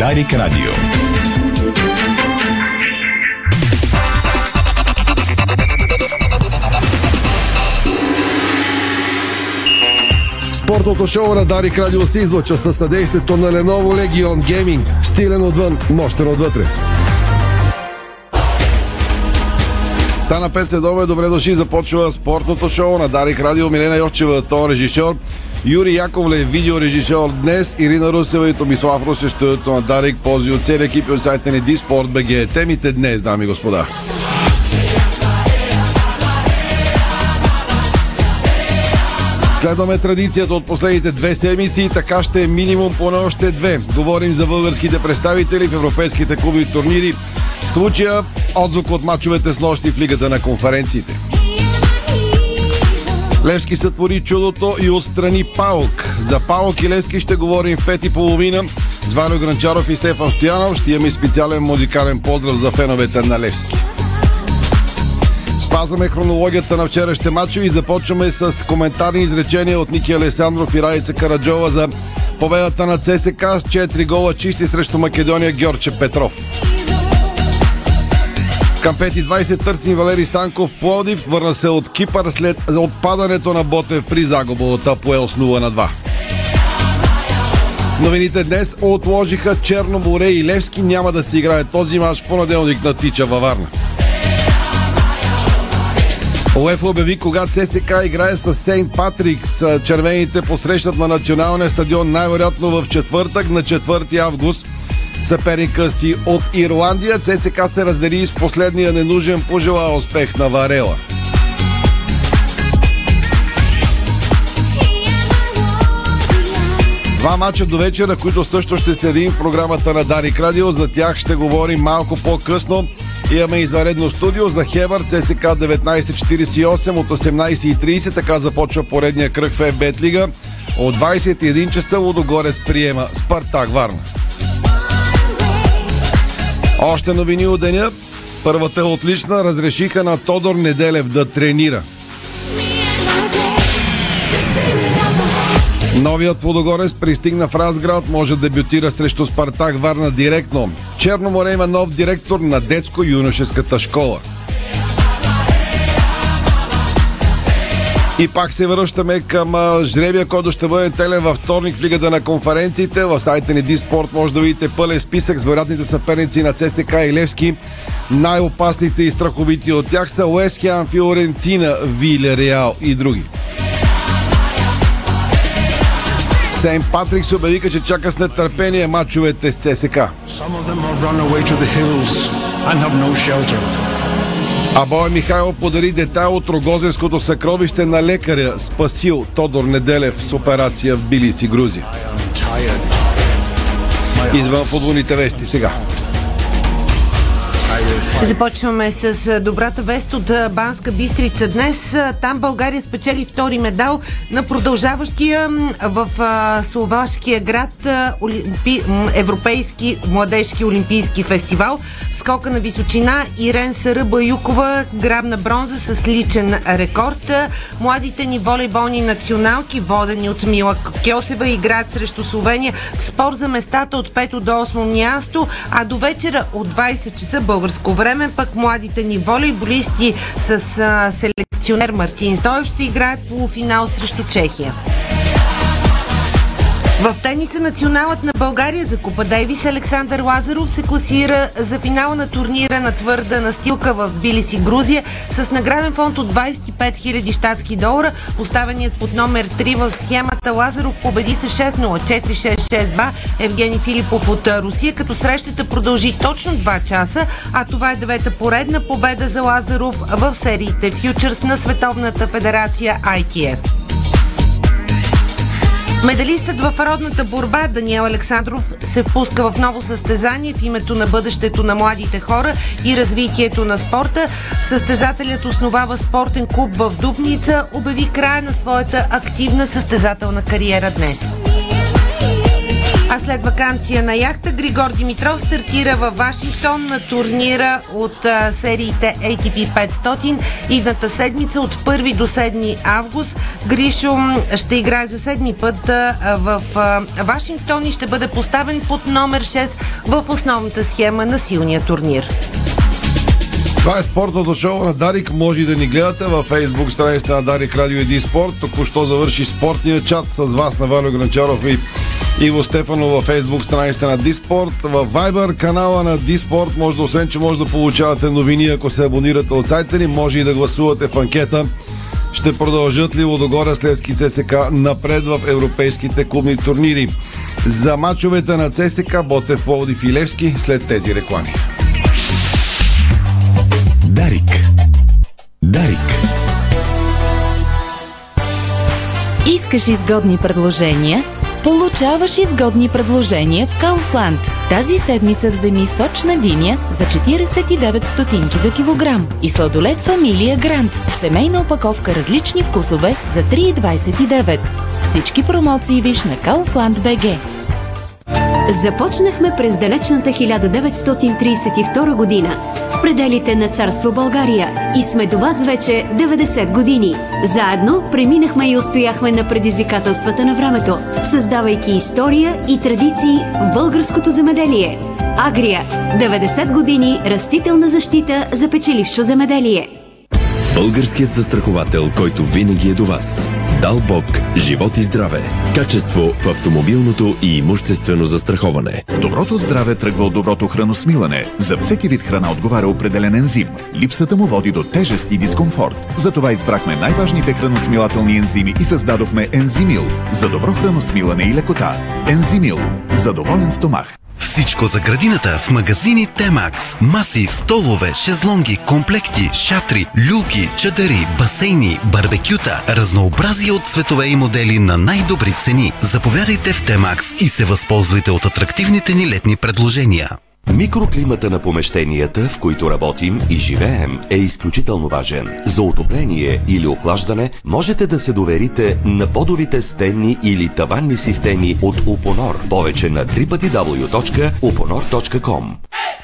Дарик Радио. Спортното шоу на Дарик Радио се излъчва със съдействието на Lenovo Legion Gaming. Стилен отвън, мощен отвътре. Стана 5 следове, добре дошли, започва спортното шоу на Дарик Радио. Милена Йовчева, тон режисьор. Юрий Яковлев, видеорежисьор днес. Ирина Русева и Томислав Русев, студиото на Дарик. Пози от целия екип от сайта ни Диспорт БГ. Темите днес, дами и господа. Следваме традицията от последните две седмици и така ще е минимум поне още две. Говорим за българските представители в европейските клуби и турнири. Случая отзвук от мачовете с нощи в Лигата на конференциите. Левски сътвори чудото и отстрани Паук. За Паук и Левски ще говорим в пет и половина. С Ваня Гранчаров и Стефан Стоянов ще имаме специален музикален поздрав за феновете на Левски. Спазваме хронологията на вчерашните матчове и започваме с коментарни изречения от Ники Алесандров и Раиса Караджова за победата на ЦСК с 4 гола чисти срещу Македония Георче Петров. Към 5.20 търсим Валери Станков Плодив. Върна се от Кипър след отпадането на Ботев при загуба от Апоел с 0 на 2. Новините днес отложиха Черно море и Левски. Няма да се играе този мач понеделник на Тича във Варна. ОЕФ обяви кога ЦСК играе с Сейнт Патрикс. Червените посрещат на националния стадион най-вероятно в четвъртък на 4 август. Съперника си от Ирландия ЦСК се раздели с последния ненужен пожела успех на Варела. Два мача до вечера, които също ще следим в програмата на Дарик Радио. За тях ще говорим малко по-късно. Имаме изваредно студио за Хевър ЦСК 1948 от 18.30. Така започва поредния кръг в ФБЕТ Лига. От 21 часа Лудогорец приема Спартак Варна. Още новини от деня. Първата е отлична. Разрешиха на Тодор Неделев да тренира. Новият Водогорец пристигна в Разград, може да дебютира срещу Спартак Варна директно. Черно море има нов директор на детско-юношеската школа. И пак се връщаме към жребия, който ще бъде телен във вторник в Лигата на конференциите. В сайта ни Диспорт може да видите пълен списък с вероятните съперници на ЦСК и Левски. Най-опасните и страховити от тях са Уест Хем, Фиорентина, Виле Реал и други. Сейн Патрик се обявиха, че чака с нетърпение мачовете с ЦСК. А Бой Михайлов подари детайл от рогозенското съкровище на лекаря, спасил Тодор Неделев с операция в Билис и Грузия. Извън футболните вести сега. Започваме с добрата вест от Банска Бистрица. Днес там България спечели втори медал на продължаващия в словашкия град Олимпи... Европейски младежки олимпийски фестивал. В скока на височина Ирен Саръба Юкова грабна бронза с личен рекорд. Младите ни волейболни националки, водени от Мила Кьосева, играят срещу Словения в спор за местата от 5 до 8 място, а до вечера от 20 часа българско време пък младите ни волейболисти с а, селекционер Мартин Стоев ще играят полуфинал срещу Чехия. В тениса националът на България за Купа Дейвис Александър Лазаров се класира за финала на турнира на твърда настилка в Билис и Грузия с награден фонд от 25 000 щатски долара. Поставеният под номер 3 в схемата Лазаров победи с 6-0-4-6-6-2 Евгений Филипов от Русия, като срещата продължи точно 2 часа, а това е девета поредна победа за Лазаров в сериите Фьючерс на Световната федерация ITF. Медалистът в родната борба Даниел Александров се впуска в ново състезание в името на бъдещето на младите хора и развитието на спорта. Състезателят основава спортен клуб в Дубница, обяви края на своята активна състезателна кариера днес. А след вакансия на яхта Григор Димитров стартира във Вашингтон на турнира от а, сериите ATP 500 идната седмица от 1 до 7 август. Гришо ще играе за седми път а, в а, Вашингтон и ще бъде поставен под номер 6 в основната схема на силния турнир. Това е спортното шоу на Дарик. Може и да ни гледате във фейсбук страницата на Дарик Радио Еди Спорт. Току-що завърши спортния чат с вас на Валю Гранчаров и Иво Стефанов във фейсбук страницата на Диспорт. В Viber канала на Диспорт може да, освен, че може да получавате новини, ако се абонирате от сайта ни, може и да гласувате в анкета. Ще продължат ли Лодогоря Слевски ЦСК напред в европейските клубни турнири? За мачовете на ЦСК Ботев, Пловдив и Левски след тези реклами. Искаш изгодни предложения? Получаваш изгодни предложения в Kaufland. Тази седмица вземи сочна диня за 49 стотинки за килограм и сладолет фамилия Грант в семейна опаковка различни вкусове за 3,29. Всички промоции виж на Kaufland BG. Започнахме през далечната 1932 година в пределите на царство България и сме до вас вече 90 години. Заедно преминахме и устояхме на предизвикателствата на времето, създавайки история и традиции в българското земеделие. Агрия – 90 години растителна защита за печелившо земеделие. Българският застраховател, който винаги е до вас. Дал Бог, живот и здраве. Качество в автомобилното и имуществено застраховане. Доброто здраве тръгва от доброто храносмилане. За всеки вид храна отговаря определен ензим. Липсата му води до тежест и дискомфорт. Затова избрахме най-важните храносмилателни ензими и създадохме Ензимил за добро храносмилане и лекота. Ензимил за доволен стомах. Всичко за градината в магазини Темакс. Маси, столове, шезлонги, комплекти, шатри, люлки, чадъри, басейни, барбекюта, разнообразие от цветове и модели на най-добри цени. Заповядайте в Темакс и се възползвайте от атрактивните ни летни предложения. Микроклимата на помещенията, в които работим и живеем, е изключително важен. За отопление или охлаждане можете да се доверите на подовите стенни или таванни системи от Упонор. Повече на www.uponor.com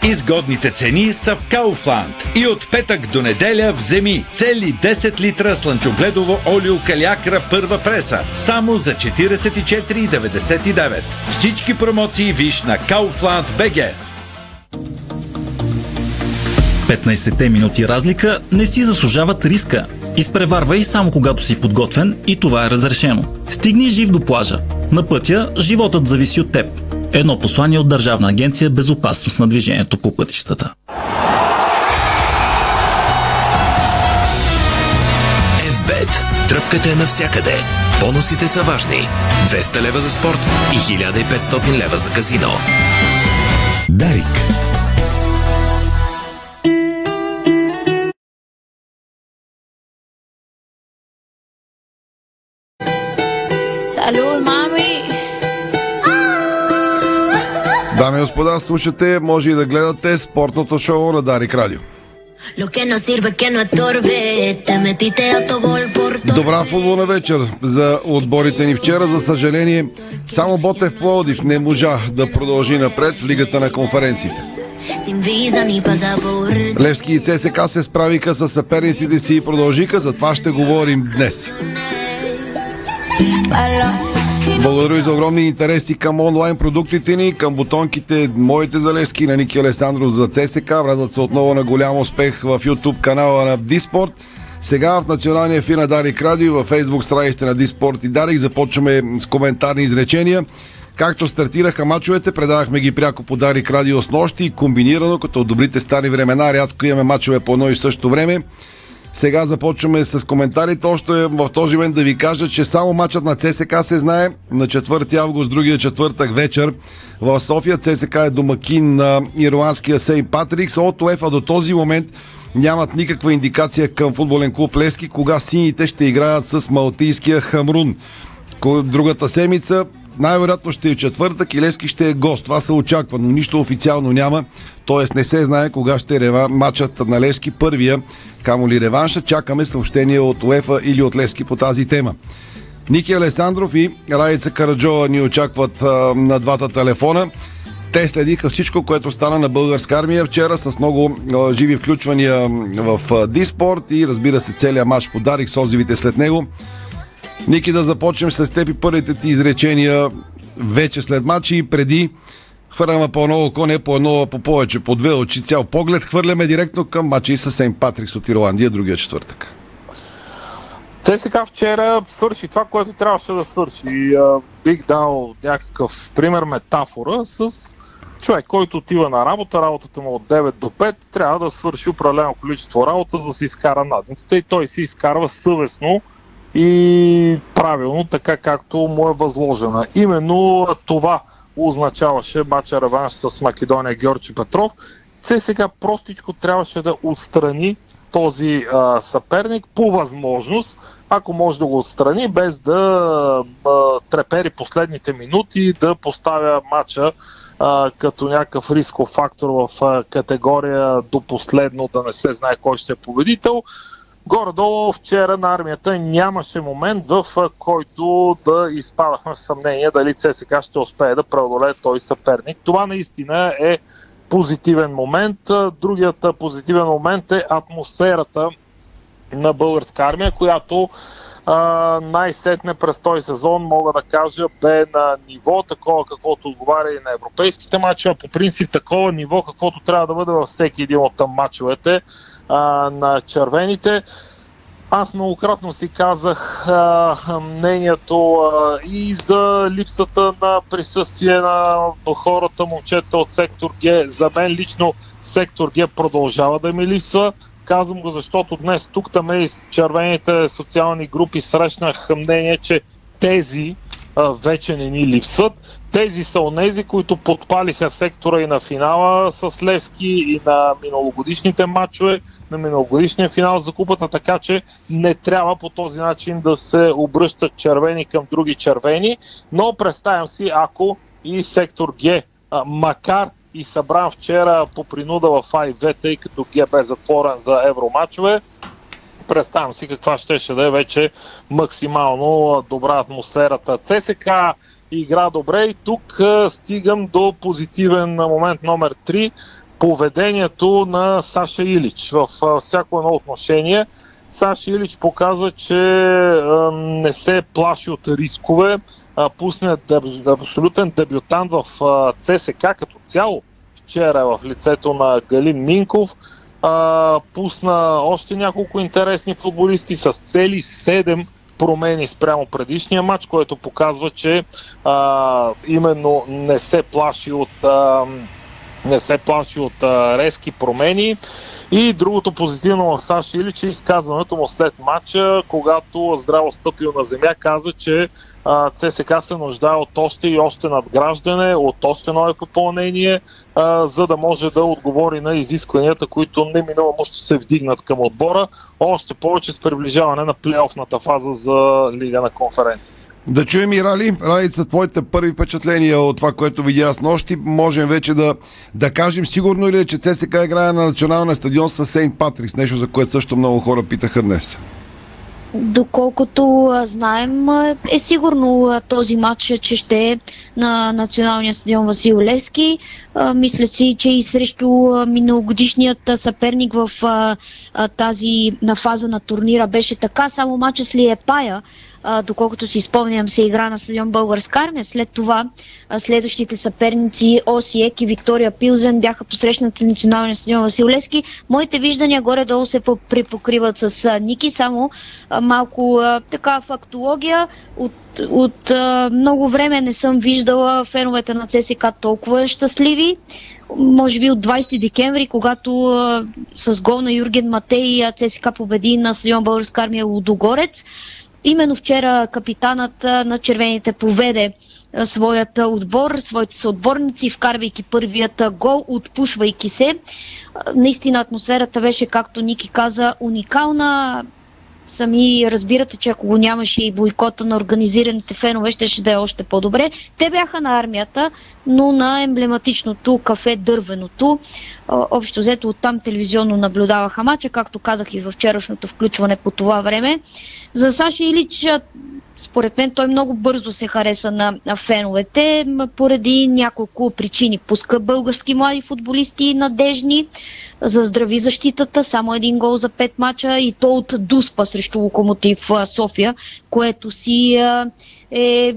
Изгодните цени са в Кауфланд. И от петък до неделя вземи цели 10 литра слънчогледово олио калиакра първа преса. Само за 44,99. Всички промоции виж на Kaufland BG. 15-те минути разлика не си заслужават риска. Изпреварвай само когато си подготвен и това е разрешено. Стигни жив до плажа. На пътя животът зависи от теб. Едно послание от Държавна агенция Безопасност на движението по пътищата. FBET. Тръпката е навсякъде. Бонусите са важни. 200 лева за спорт и 1500 лева за казино. Дарик. Слушате, може и да гледате спортното шоу на Дарик Радио. Добра футболна вечер за отборите ни вчера. За съжаление, само Ботев Пловдив не можа да продължи напред в Лигата на конференциите. Левски и ЦСК се справиха с съперниците си и продължиха, за това ще говорим днес. Благодаря и за огромни интереси към онлайн продуктите ни, към бутонките моите за Левски на Ники Алесандров за ЦСК. Врадват се отново на голям успех в YouTube канала на Диспорт. Сега в националния ефир на Дарик Радио, във Facebook страниците на Диспорт и Дарик започваме с коментарни изречения. Както стартираха мачовете, предавахме ги пряко по Дарик Радио с нощи и комбинирано, като от добрите стари времена, рядко имаме мачове по едно и също време. Сега започваме с коментарите. Още в този момент да ви кажа, че само матчът на ЦСК се знае. На 4 август, другия четвъртък вечер в София. ЦСК е домакин на ирландския Сей Патрикс. От УЕФА до този момент нямат никаква индикация към футболен клуб Левски, кога сините ще играят с малтийския Хамрун. Другата седмица най-вероятно ще е четвъртък и Левски ще е гост. Това се очаква, но нищо официално няма. Тоест не се знае кога ще е рева матчът на Левски първия, камо ли реванша. Чакаме съобщение от УЕФА или от Левски по тази тема. Ники Алесандров и Раица Караджова ни очакват а, на двата телефона. Те следиха всичко, което стана на българска армия вчера с много а, живи включвания в Диспорт и разбира се целият матч подарих с отзивите след него. Ники, да започнем с теб и първите ти изречения вече след матча и преди хвърляме по едно око, не по едно, по повече, по две очи, цял поглед. Хвърляме директно към матча и с Сейнт Патрикс от Ирландия другия четвъртък. Те сега вчера свърши това, което трябваше да свърши. Бих дал някакъв пример, метафора с човек, който отива на работа, работата му от 9 до 5, трябва да свърши определено количество работа, за да се изкара надницата и той се изкарва съвестно и правилно, така както му е възложена. Именно това означаваше матча реванш с Македония Георги Петров. сега простичко трябваше да отстрани този а, съперник по възможност, ако може да го отстрани, без да а, трепери последните минути, да поставя матча а, като някакъв рисков фактор в а, категория до последно, да не се знае кой ще е победител. Горе-долу вчера на армията нямаше момент, в който да изпадахме в съмнение дали ЦСКА ще успее да преодолее този съперник. Това наистина е позитивен момент. Другият позитивен момент е атмосферата на българска армия, която най-сетне през този сезон, мога да кажа, бе на ниво такова, каквото отговаря и на европейските матчове. По принцип такова ниво, каквото трябва да бъде във всеки един от матчовете а, на червените. Аз многократно си казах а, мнението а, и за липсата на присъствие на хората, момчета от сектор Г. За мен лично сектор Г продължава да ми липсва. Казвам го, защото днес тук там и с червените социални групи срещнах мнение, че тези а, вече не ни липсват. Тези са онези, които подпалиха сектора и на финала с Левски и на миналогодишните матчове, на миналогодишния финал за купата, така че не трябва по този начин да се обръщат червени към други червени, но представям си, ако и сектор Г, макар и събран вчера по принуда в АИВ, тъй като Г бе затворен за евромачове, представям си каква щеше да е вече максимално добра атмосферата. ЦСК игра добре и тук стигам до позитивен момент номер 3 поведението на Саша Илич в всяко едно отношение. Саша Илич показа, че не се плаши от рискове, пусне абсолютен дебютант в ЦСК като цяло вчера в лицето на Галин Минков. Пусна още няколко интересни футболисти с цели 7 промени спрямо предишния матч, което показва, че а, именно не се плаши от а, не се плаши от а, резки промени. И другото позитивно в САЩ Илич е изказването му след матча, когато здраво стъпил на земя, каза, че ЦСК се нуждае от още и още надграждане, от още ново попълнение, а, за да може да отговори на изискванията, които неминуемо ще се вдигнат към отбора, още повече с приближаване на плейофната фаза за Лига на конференция. Да чуем и Рали. Ралица, твоите първи впечатления от това, което видя с нощи. Можем вече да, да кажем сигурно ли е, че ЦСК играе на националния стадион с Сейнт Патрикс, нещо за което също много хора питаха днес. Доколкото знаем, е сигурно този матч, че ще е на националния стадион Васил Левски. Мисля си, че и срещу миналогодишният съперник в тази на фаза на турнира беше така, само матча с Лиепая а, доколкото си спомням, се игра на стадион Българска армия. След това а, следващите съперници Осиек и Виктория Пилзен бяха посрещнати на националния стадион Васил. Моите виждания горе-долу се припокриват с а, Ники, само а, малко а, така фактология. От, от а, много време не съм виждала феновете на ЦСК толкова щастливи може би от 20 декември, когато а, с гол на Юрген Матей ЦСКА победи на стадион Българска армия Лудогорец. Именно вчера капитанът на червените поведе своят отбор, своите съотборници, вкарвайки първият гол, отпушвайки се. Наистина атмосферата беше, както Ники каза, уникална. Сами разбирате, че ако го нямаше и бойкота на организираните фенове, ще, ще да е още по-добре. Те бяха на армията, но на емблематичното кафе Дървеното. Общо взето оттам телевизионно наблюдаваха мача, както казах и във вчерашното включване по това време. За Саша Илич според мен той много бързо се хареса на, феновете поради няколко причини. Пуска български млади футболисти надежни, заздрави защитата, само един гол за пет мача и то от Дуспа срещу Локомотив София, което си е,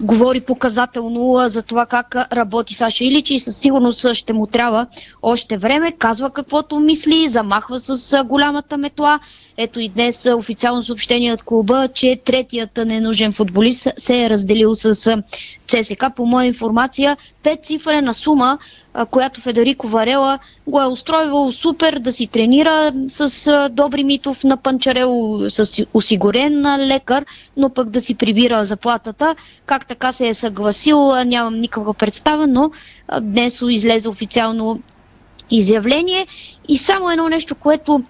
говори показателно за това как работи Саша Илич и със сигурност ще му трябва още време. Казва каквото мисли, замахва с голямата метла. Ето и днес официално съобщение от клуба, че третият ненужен футболист се е разделил с ЦСК. По моя информация, пет цифрена сума, която Федерико Варела го е устроивал супер да си тренира с Добри Митов на Панчарел, с осигурен лекар, но пък да си прибира заплатата. Как така се е съгласил, нямам никаква представа, но днес излезе официално изявление. И само едно нещо, което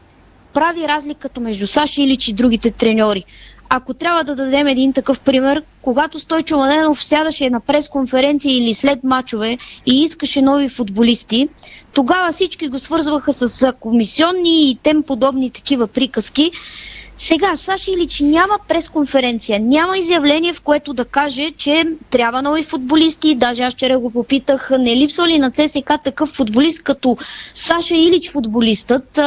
прави разликата между Саши Илич и другите треньори. Ако трябва да дадем един такъв пример, когато Стойчо Младенов сядаше на пресконференция или след мачове и искаше нови футболисти, тогава всички го свързваха с комисионни и тем подобни такива приказки. Сега Саши Илич няма пресконференция, няма изявление, в което да каже, че трябва нови футболисти. Даже аз вчера го попитах, не липсва ли на ЦСК такъв футболист като Саша Илич футболистът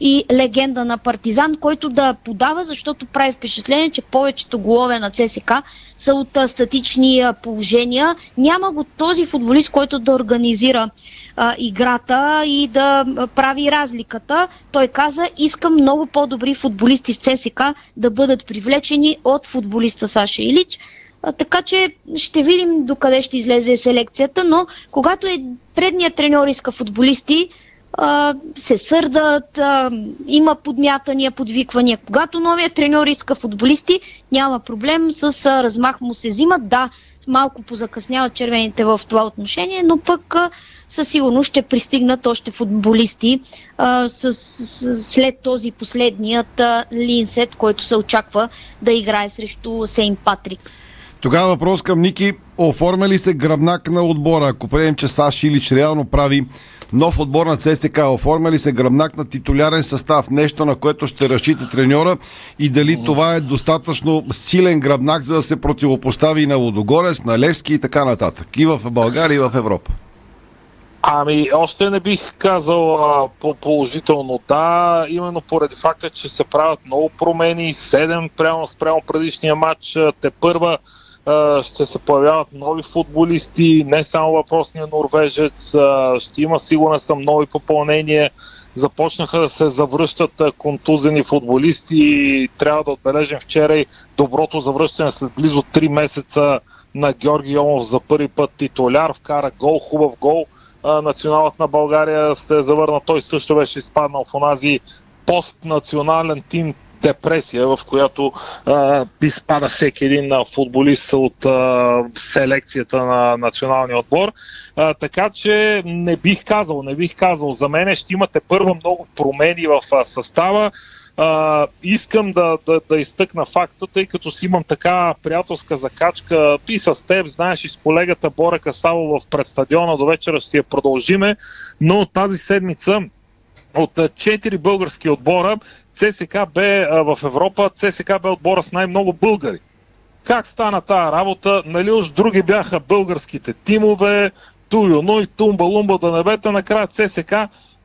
и легенда на Партизан, който да подава, защото прави впечатление, че повечето голове на ЦСК са от статични положения. Няма го този футболист, който да организира а, играта и да прави разликата. Той каза, искам много по-добри футболисти в ЦСК да бъдат привлечени от футболиста Саша Илич. А, така че ще видим докъде ще излезе селекцията, но когато е предният треньор иска футболисти, се сърдат, има подмятания, подвиквания. Когато новият треньор иска футболисти, няма проблем, с размах му се взимат. Да, малко позакъсняват червените в това отношение, но пък със сигурност ще пристигнат още футболисти а, с, с, след този последният а, линсет, който се очаква да играе срещу Сейн Патрикс. Тогава въпрос към Ники. Оформя ли се гръбнак на отбора? Ако приемем, че Саш Илич реално прави нов отбор на ЦСК, оформя ли се гръбнак на титулярен състав? Нещо, на което ще разчита треньора и дали това е достатъчно силен гръбнак, за да се противопостави на Лудогорец, на Левски и така нататък. И в България, и в Европа. Ами, още не бих казал по положително да, именно поради факта, че се правят много промени, 7 прямо спрямо предишния матч, те първа ще се появяват нови футболисти, не само въпросния норвежец, ще има сигурен съм нови попълнения, започнаха да се завръщат контузени футболисти. И трябва да отбележим вчера и доброто завръщане след близо 3 месеца на Георги Йомов за първи път. Титуляр, вкара гол, хубав гол. Националът на България се завърна. Той също беше изпаднал в онази постнационален тим депресия, в която а, изпада всеки един футболист от а, селекцията на националния отбор. А, така че не бих казал, не бих казал. За мен ще имате първо много промени в а, състава. А, искам да, да, да изтъкна факта, тъй като си имам така приятелска закачка и с теб, знаеш и с колегата Бора Касало в предстадиона, до вечера ще си я продължиме, но тази седмица от четири български отбора ЦСК бе а, в Европа, ЦСК бе отбора с най-много българи. Как стана тази работа? Нали уж други бяха българските тимове, Туюно и Тумба Лумба да небета, накрая ЦСК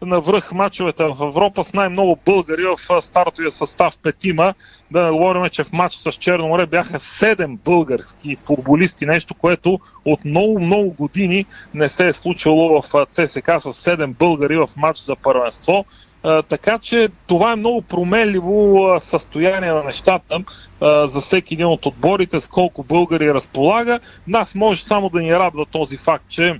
на връх мачовете в Европа с най-много българи в стартовия състав петима. Да не говорим, че в матч с Черно море бяха 7 български футболисти, нещо, което от много, много години не се е случвало в ЦСК с 7 българи в матч за първенство. Така че това е много променливо състояние на нещата за всеки един от отборите, с колко българи разполага. Нас може само да ни радва този факт, че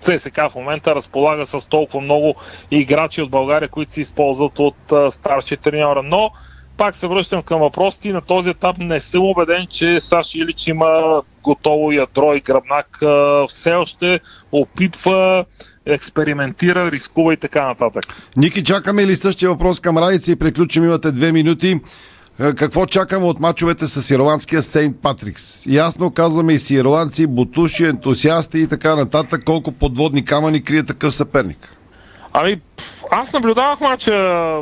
ЦСК в момента разполага с толкова много играчи от България, които се използват от а, старши треньора. Но пак се връщам към въпросите на този етап не съм убеден, че Саш Илич има готово ядро и гръбнак. Все още опипва, експериментира, рискува и така нататък. Ники, чакаме ли същия въпрос към Радица и приключим, имате две минути. Е, Какво чакаме от мачовете с ирландския Сейнт Патрикс? Ясно казваме и си ирландци, бутуши, ентусиасти и така нататък, колко подводни камъни крие такъв съперник. Ами, аз наблюдавах мача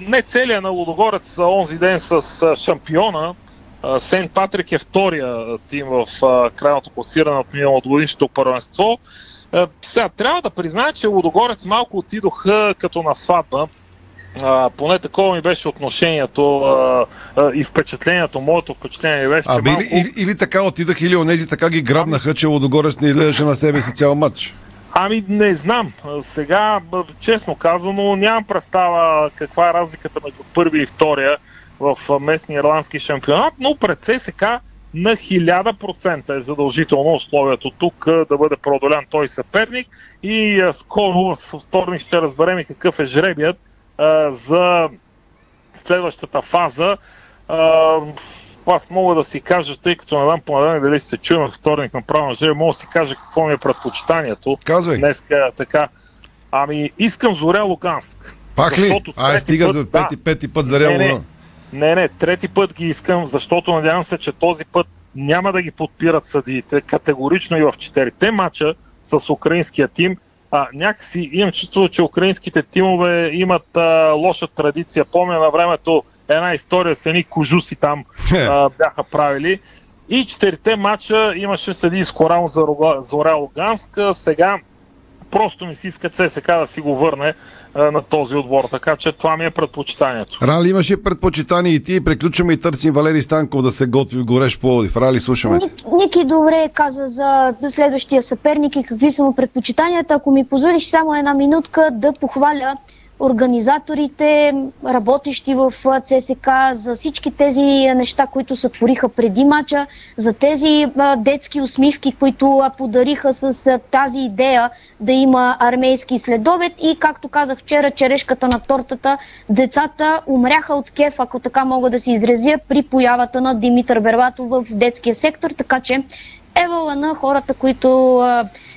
не целия на Лудогорец онзи ден с шампиона а, Сент Патрик е втория тим в крайното класиране от миналото годишното първенство. А, сега, трябва да призная, че Лудогорец малко отидоха като на сватба. А, поне такова ми беше отношението а, а, и впечатлението, моето впечатление беше, че А, малко... или, или, или така отидах, или онези така ги грабнаха, че Лодогорец не изглеждаше на себе си цял матч. Ами не знам. Сега, честно казано, нямам представа каква е разликата между първи и втория в а, местния ирландски шампионат, но пред ССК на 1000% е задължително условието тук да бъде преодолян той съперник и скоро с вторник ще разберем и какъв е жребият а, за следващата фаза. А, аз мога да си кажа, тъй като не дам понеделник дали се чуем вторник направо на жребия, мога да си кажа какво ми е предпочитанието. Казвай. Днес така. Ами, искам Зоря Луганск. Пак ли? Ай, стига път- за да. пети, пети път за Реал Не, не, Луганск. Не, не, трети път ги искам, защото надявам се, че този път няма да ги подпират съдиите категорично и в четирите мача с украинския тим. А, някакси имам чувство, че украинските тимове имат а, лоша традиция. Помня на времето една история с едни кожуси там а, бяха правили. И четирите мача имаше съдийско рамо за Зоря Луганск. Сега просто ми се иска ЦСК да си го върне а, на този отбор. Така че това ми е предпочитанието. Рали имаше предпочитание и ти. Приключваме и търсим Валери Станков да се готви в горещ Пловдив. Рали, слушаме. Ники добре каза за следващия съперник и какви са му предпочитанията. Ако ми позволиш само една минутка да похваля организаторите, работещи в ЦСК, за всички тези неща, които сътвориха преди мача, за тези детски усмивки, които подариха с тази идея да има армейски следобед. И, както казах вчера, черешката на тортата, децата умряха от кеф, ако така мога да се изразя, при появата на Димитър Бербатов в детския сектор, така че евала на хората, които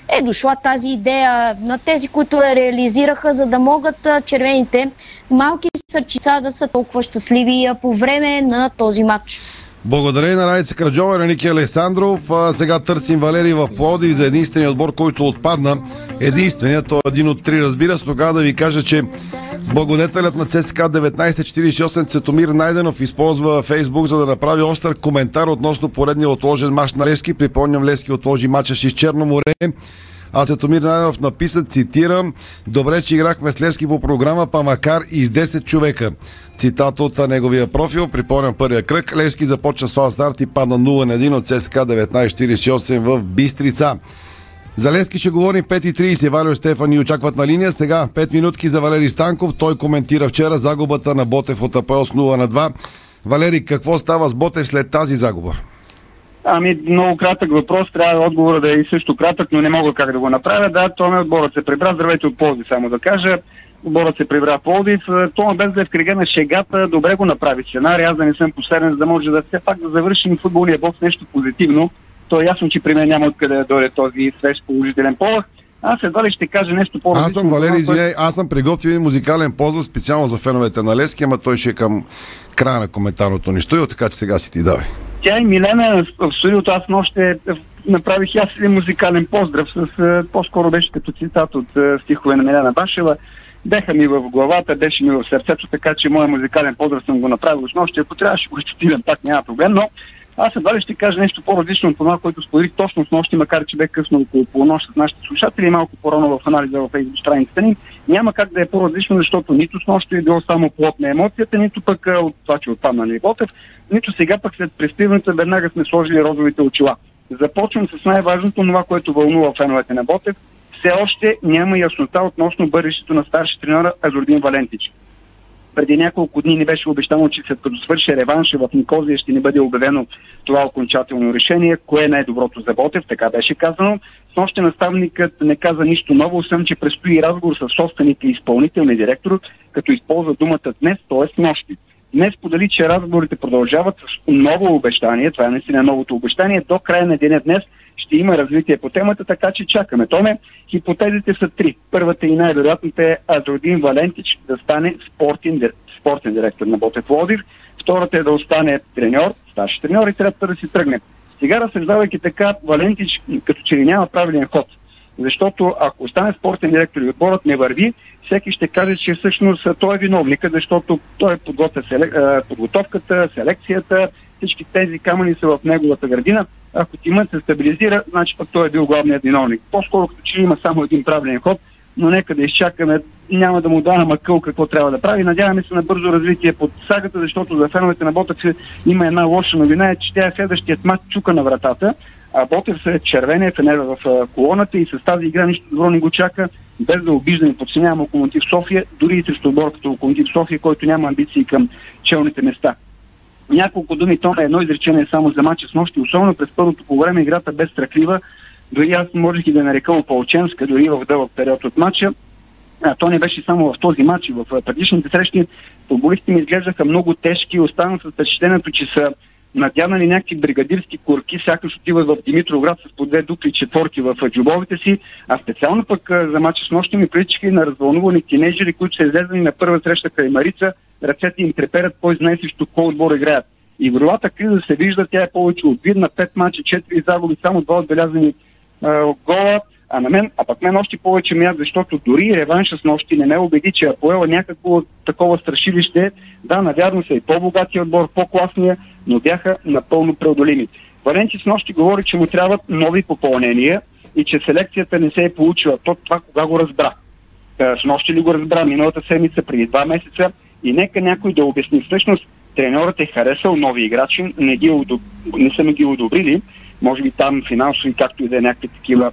е дошла тази идея, на тези, които я реализираха, за да могат червените малки сърчица да са толкова щастливи по време на този матч. Благодарение на Райца Краджова и на Ники Александров. А, сега търсим Валерий в Пловдив за единствения отбор, който отпадна. Единственият, той е един от три, разбира се. Тогава да ви кажа, че благодетелят на ЦСК 1948 Цветомир Найденов използва Фейсбук, за да направи остър коментар относно поредния отложен мач на Левски. Припомням, Левски отложи мача си с Черно море. А Светомир Найденов написа, цитирам, добре, че играхме с Левски по програма, па макар и с 10 човека. Цитат от неговия профил, припомням първия кръг. Левски започна с фал старт и падна 0 на 1 от ЦСК 1948 в Бистрица. За Левски ще говорим в 5.30. Валио и Стефан ни очакват на линия. Сега 5 минутки за Валери Станков. Той коментира вчера загубата на Ботев от АПЛ с 0 на 2. Валери, какво става с Ботев след тази загуба? Ами, много кратък въпрос. Трябва отговора да е и също кратък, но не мога как да го направя. Да, Томе отборът се прибра. Здравейте от Пловдив, само да кажа. Отборът се прибра в Пловдив. Е, Тома без да е в кръга на шегата, добре го направи сценарий. Аз да не съм последен, за да може да все пак да завършим футболния бокс нещо позитивно. То е ясно, че при мен няма откъде да дойде този свеж положителен полъх. Аз едва ли ще кажа нещо по Аз съм Валери, извиняй, аз съм приготвил един музикален позъв специално за феновете на Лески, ама той ще е към края на коментарното ни стоило, така че сега си ти давай. Тя и Милена в студиото, аз нощи направих и аз един музикален поздрав, с, е, по-скоро беше като цитат от е, стихове на Милена Башева. Беха ми в главата, беше ми в сърцето, така че моят музикален поздрав съм го направил с нощи. Ако трябва, ще го цитирам, пак няма проблем, но аз едва ли ще кажа нещо по-различно от това, което споделих точно с нощи, макар че бе късно около полунощ с нашите слушатели малко по-рано в анализа в Facebook страницата ни. Няма как да е по-различно, защото нито с нощи е било само плод на емоцията, нито пък от това, че отпадна на Ботев, нито сега пък след пристигането веднага сме сложили розовите очила. Започвам с най-важното, това, което вълнува феновете на Ботев. Все още няма яснота относно бъдещето на старши тренера Азордин Валентич преди няколко дни ни беше обещано, че след като свърши реванша в Никозия ще ни бъде обявено това окончателно решение, кое е най-доброто за Ботев, така беше казано. С наставникът не каза нищо ново, освен че предстои разговор с собственика и изпълнителния директор, като използва думата днес, т.е. нощи. Днес подали, че разговорите продължават с ново обещание, това е наистина новото обещание, до края на деня днес ще има развитие по темата, така че чакаме. Томе, хипотезите са три. Първата и най-вероятната е Азордин Валентич да стане спортен, спортен директор на Ботев Лодив. Втората е да остане треньор, старши треньор и третата да си тръгне. Сега разсъждавайки така, Валентич като че ли няма правилен ход. Защото ако остане спортен директор и отборът не върви, всеки ще каже, че всъщност той е виновника, защото той подготвя селек... подготовката, селекцията, всички тези камъни са в неговата градина. Ако тимът се стабилизира, значи пък той е бил главният виновник. По-скоро като че има само един правилен ход, но нека да изчакаме. Няма да му дава макъл какво трябва да прави. Надяваме се на бързо развитие под сагата, защото за феновете на Ботев има една лоша новина, е, че тя е следващият матч чука на вратата. А Ботев се червения фенера в колоната и с тази игра нищо добро не го чака, без да обиждаме и подценявам Локомотив София, дори и срещу отбор като Локомотив София, който няма амбиции към челните места. Няколко думи, то на едно изречение само за матча с нощи, особено през първото по време играта без страхлива, дори аз можех и да нарека ополченска, дори в дълъг период от матча. А, то не беше само в този матч, в предишните срещи. Футболистите ми изглеждаха много тежки останах с впечатлението, че са надянали някакви бригадирски курки, сякаш отиват в Димитровград с по две дупли четворки в джобовете си, а специално пък за матча с нощи ми приличаха и на развълнувани тинейджери, които са излезли на първа среща край Марица, ръцете им треперят, кой знае срещу кой отбор играят. И игровата криза се вижда, тя е повече от видна, 5 мача, 4 загуби, само два отбелязани гола, а на мен, а пък мен още повече мят, защото дори реванша с нощи не ме убеди, че е някакво такова страшилище. Да, навярно са и по-богатия отбор, по-класния, но бяха напълно преодолими. Валенти с нощи говори, че му трябват нови попълнения и че селекцията не се е получила. То това кога го разбра? С нощи ли го разбра? Миналата седмица, преди два месеца. И нека някой да обясни. Всъщност, треньорът е харесал нови играчи, не, ги, не са ми ги одобрили, може би там финансови, както и да е някакви такива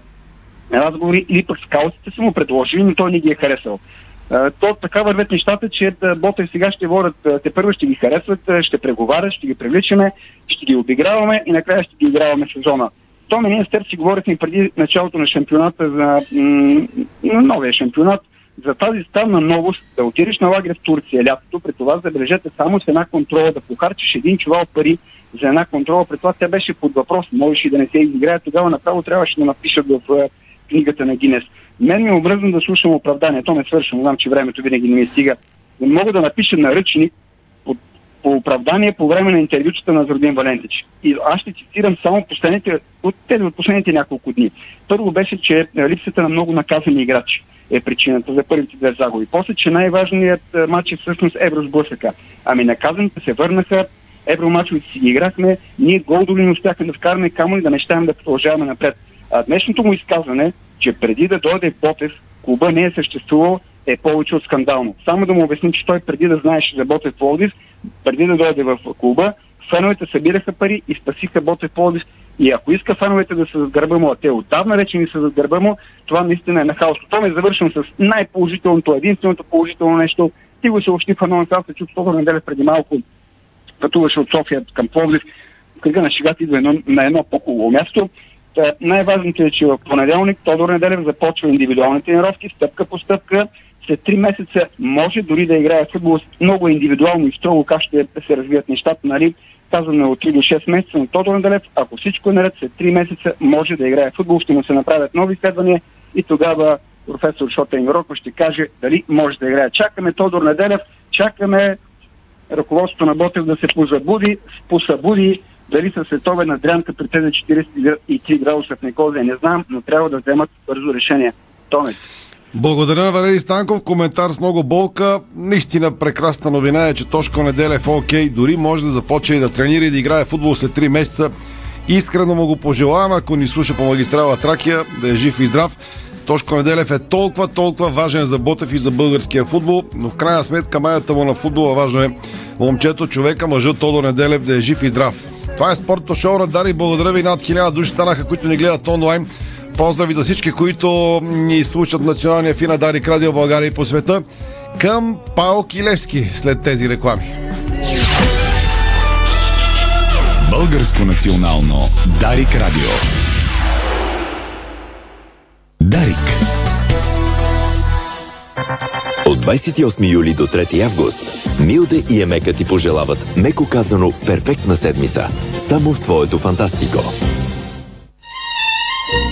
разговори, или пък скаутите са му предложили, но той не ги е харесал. То така вървят нещата, че Ботев сега ще водят, те първо ще ги харесват, ще преговарят, ще ги привличаме, ще ги обиграваме и накрая ще ги играваме сезона. То ние с теб си говорихме преди началото на шампионата за м- новия шампионат, за тази ставна новост да отидеш на лагер в Турция лятото, при това забележете само с една контрола да похарчиш един чувал пари за една контрола, при това тя беше под въпрос, можеше и да не се изиграе, тогава направо трябваше да напишат в книгата на Гинес. Мен ми е да слушам оправдание, то не свършвам, знам, че времето винаги не ми стига. Но мога да напиша наръчник по, по оправдание по време на интервютата на Зродин Валентич. И аз ще цитирам само последните, от тези от последните няколко дни. Първо беше, че липсата на много наказани играчи е причината за първите две загуби. После, че най-важният матч е всъщност Евросблъсъка. Ами наказаните се върнаха, евромачовете си ги играхме, ние голдоли не успяхме да вкараме камо и да мечтаем да продължаваме напред. А днешното му изказване, че преди да дойде Ботев, клуба не е съществувал, е повече от скандално. Само да му обясним, че той преди да знаеше за Ботев Пловдив, преди да дойде в клуба, феновете събираха пари и спасиха Ботев Пловдив. И ако иска феновете да са зад гърба му, а те отдавна вече ни са зад гърба му, това наистина е на хаос. Това ме завършвам с най-положителното, единственото положително нещо. Ти го съобщи в анонс, аз се чух това неделя преди малко, пътуваше от София към Пловдив. Кръга на шегата идва едно, на едно по-хубаво място. Та, най-важното е, че в понеделник Тодор Неделев започва индивидуални тренировки, стъпка по стъпка. След три месеца може дори да играе футбол много индивидуално и строго как ще се развият нещата, нали? Казваме от 3 до 6 месеца на Тодор Неделев. Ако всичко е наред, след 3 месеца може да играе футбол, ще му се направят нови изследвания и тогава професор Шотен Рокко ще каже дали може да играе. Чакаме Тодор Неделев, чакаме ръководството на Ботев да се позабуди, посъбуди дали са на дрянка при тези 43 градуса в Никозия, не знам, но трябва да вземат бързо решение. Томец. Благодаря на Валерий Станков. Коментар с много болка. Наистина прекрасна новина е, че Тошко неделя е окей. Дори може да започне и да тренира и да играе футбол след 3 месеца. Искрено му го пожелавам, ако ни слуша по магистрала Тракия, да е жив и здрав. Тошко Неделев е толкова, толкова важен за Ботев и за българския футбол, но в крайна сметка майната му на футбола важно е момчето, човека, мъжът Тодор Неделев да е жив и здрав. Това е спортното шоу на Дари. Благодаря ви. Над хиляда души станаха, които ни гледат онлайн. Поздрави за всички, които ни слушат националния фина Дарик Радио България и по света. Към Пао Килевски след тези реклами. Българско национално Дарик Радио. Дарик. От 28 юли до 3 август Милде и Емека ти пожелават, меко казано, перфектна седмица. Само в твоето фантастико.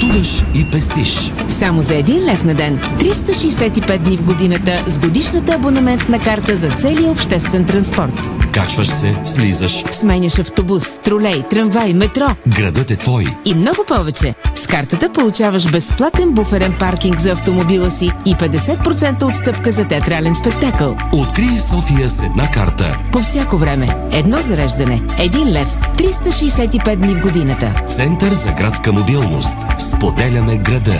Пътуваш и пестиш. Само за един лев на ден, 365 дни в годината с годишната абонаментна карта за целия обществен транспорт. Качваш се, слизаш. Сменяш автобус, тролей, трамвай, метро Градът е твой. и много повече. С картата получаваш безплатен буферен паркинг за автомобила си и 50% отстъпка за театрален спектакъл. Открий София с една карта. По всяко време. Едно зареждане. Един лев. 365 дни в годината. Център за градска мобилност. Споделяме града.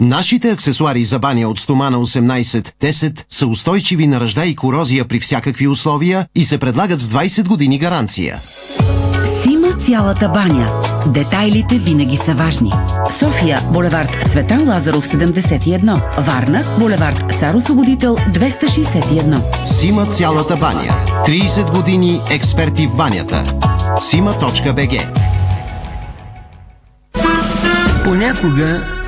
Нашите аксесуари за баня от стомана 18-10 са устойчиви на ръжда и корозия при всякакви условия и се предлагат с 20 години гаранция. Сима цялата баня. Детайлите винаги са важни. София, булевард Цветан Лазаров 71. Варна, булевард Цар Освободител 261. Сима цялата баня. 30 години експерти в банята. Сима.бг Понякога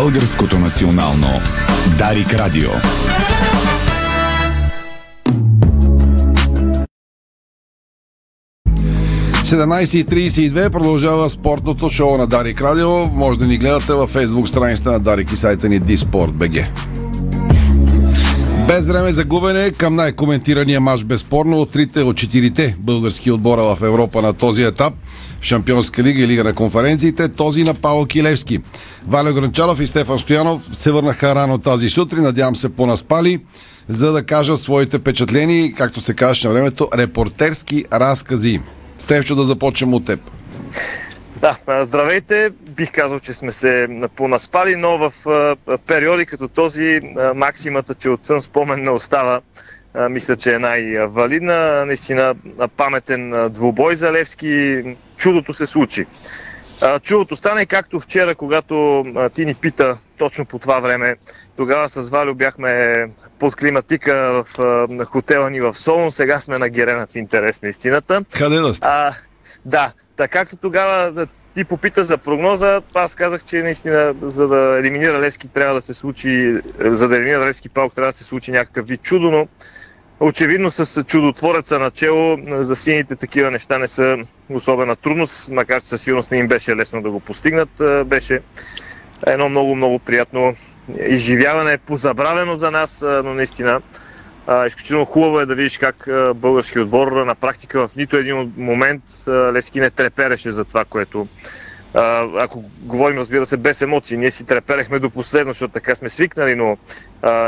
Българското национално Дарик Радио. – 17.32 продължава спортното шоу на Дарик Радио. Може да ни гледате във фейсбук страницата на Дарик и сайта ни dsport.bg. Без време за губене към най-коментирания матч безспорно от трите от четирите български отбора в Европа на този етап в Шампионска лига и Лига на конференциите, този на Павел Килевски. Валио Гранчалов и Стефан Стоянов се върнаха рано тази сутрин, надявам се понаспали, за да кажат своите впечатления, както се казваше на времето, репортерски разкази. Стефчо, да започнем от теб. Да, здравейте. Бих казал, че сме се понаспали, но в периоди като този максимата, че от сън спомен не остава, мисля, че е най-валидна. Наистина паметен двубой за Левски. Чудото се случи. Чудото стане както вчера, когато ти ни пита точно по това време. Тогава с Валю бяхме под климатика в хотела ни в Солун. Сега сме на Герена в интерес на истината. Къде да сте? А, да, така както тогава ти попита за прогноза, аз казах, че наистина за да елиминира Левски трябва да се случи, за да елиминира Левски палк трябва да се случи някакъв вид чудо, но очевидно с чудотвореца начело за сините такива неща не са особена трудност, макар че със сигурност не им беше лесно да го постигнат. Беше едно много-много приятно изживяване, позабравено за нас, но наистина а, изключително хубаво е да видиш как а, български отбор на практика в нито един момент а, Левски не трепереше за това, което а, ако говорим, разбира се, без емоции, ние си треперехме до последно, защото така сме свикнали, но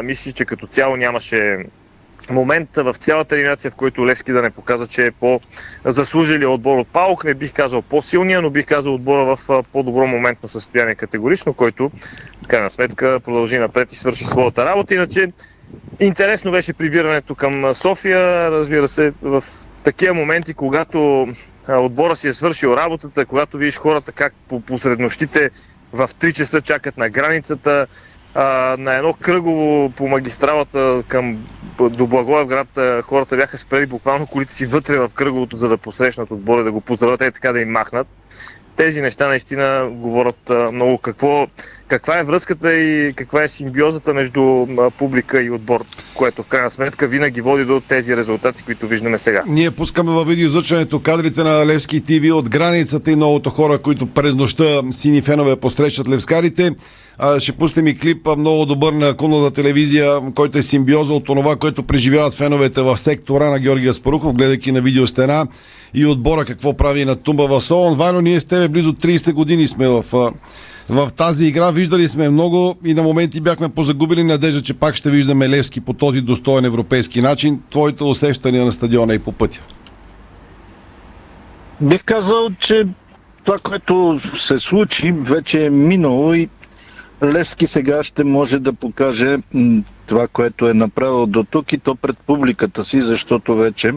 мисля, че като цяло нямаше момент в цялата елиминация, в който Левски да не показа, че е по-заслужили отбор от Паук. Не бих казал по-силния, но бих казал отбора в по-добро моментно състояние категорично, който в крайна сметка продължи напред и свърши своята работа. Иначе Интересно беше прибирането към София, разбира се, в такива моменти, когато отбора си е свършил работата, когато видиш хората как по, посред нощите в 3 часа чакат на границата, на едно кръгово по магистралата към до Благоевград хората бяха спрели буквално колите си вътре в кръговото, за да посрещнат отбора, да го поздравят и така да им махнат. Тези неща наистина говорят много какво, каква е връзката и каква е симбиозата между публика и отбор, което в крайна сметка винаги води до тези резултати, които виждаме сега. Ние пускаме във видеоизлъчването кадрите на Левски ТВ от границата и многото хора, които през нощта сини фенове посрещат левскарите. Ще пуснем и клип много добър на кулната телевизия, който е симбиоза от това, което преживяват феновете в сектора на Георгия Спарухов, гледайки на видеостена и отбора какво прави на Тумба в Солон. Вано, ние с тебе близо 30 години сме в, в тази игра. Виждали сме много и на моменти бяхме позагубили надежда, че пак ще виждаме Левски по този достоен европейски начин. Твоите усещания на стадиона и по пътя. Бих казал, че това, което се случи, вече е минало и Левски сега ще може да покаже това, което е направил до тук и то пред публиката си, защото вече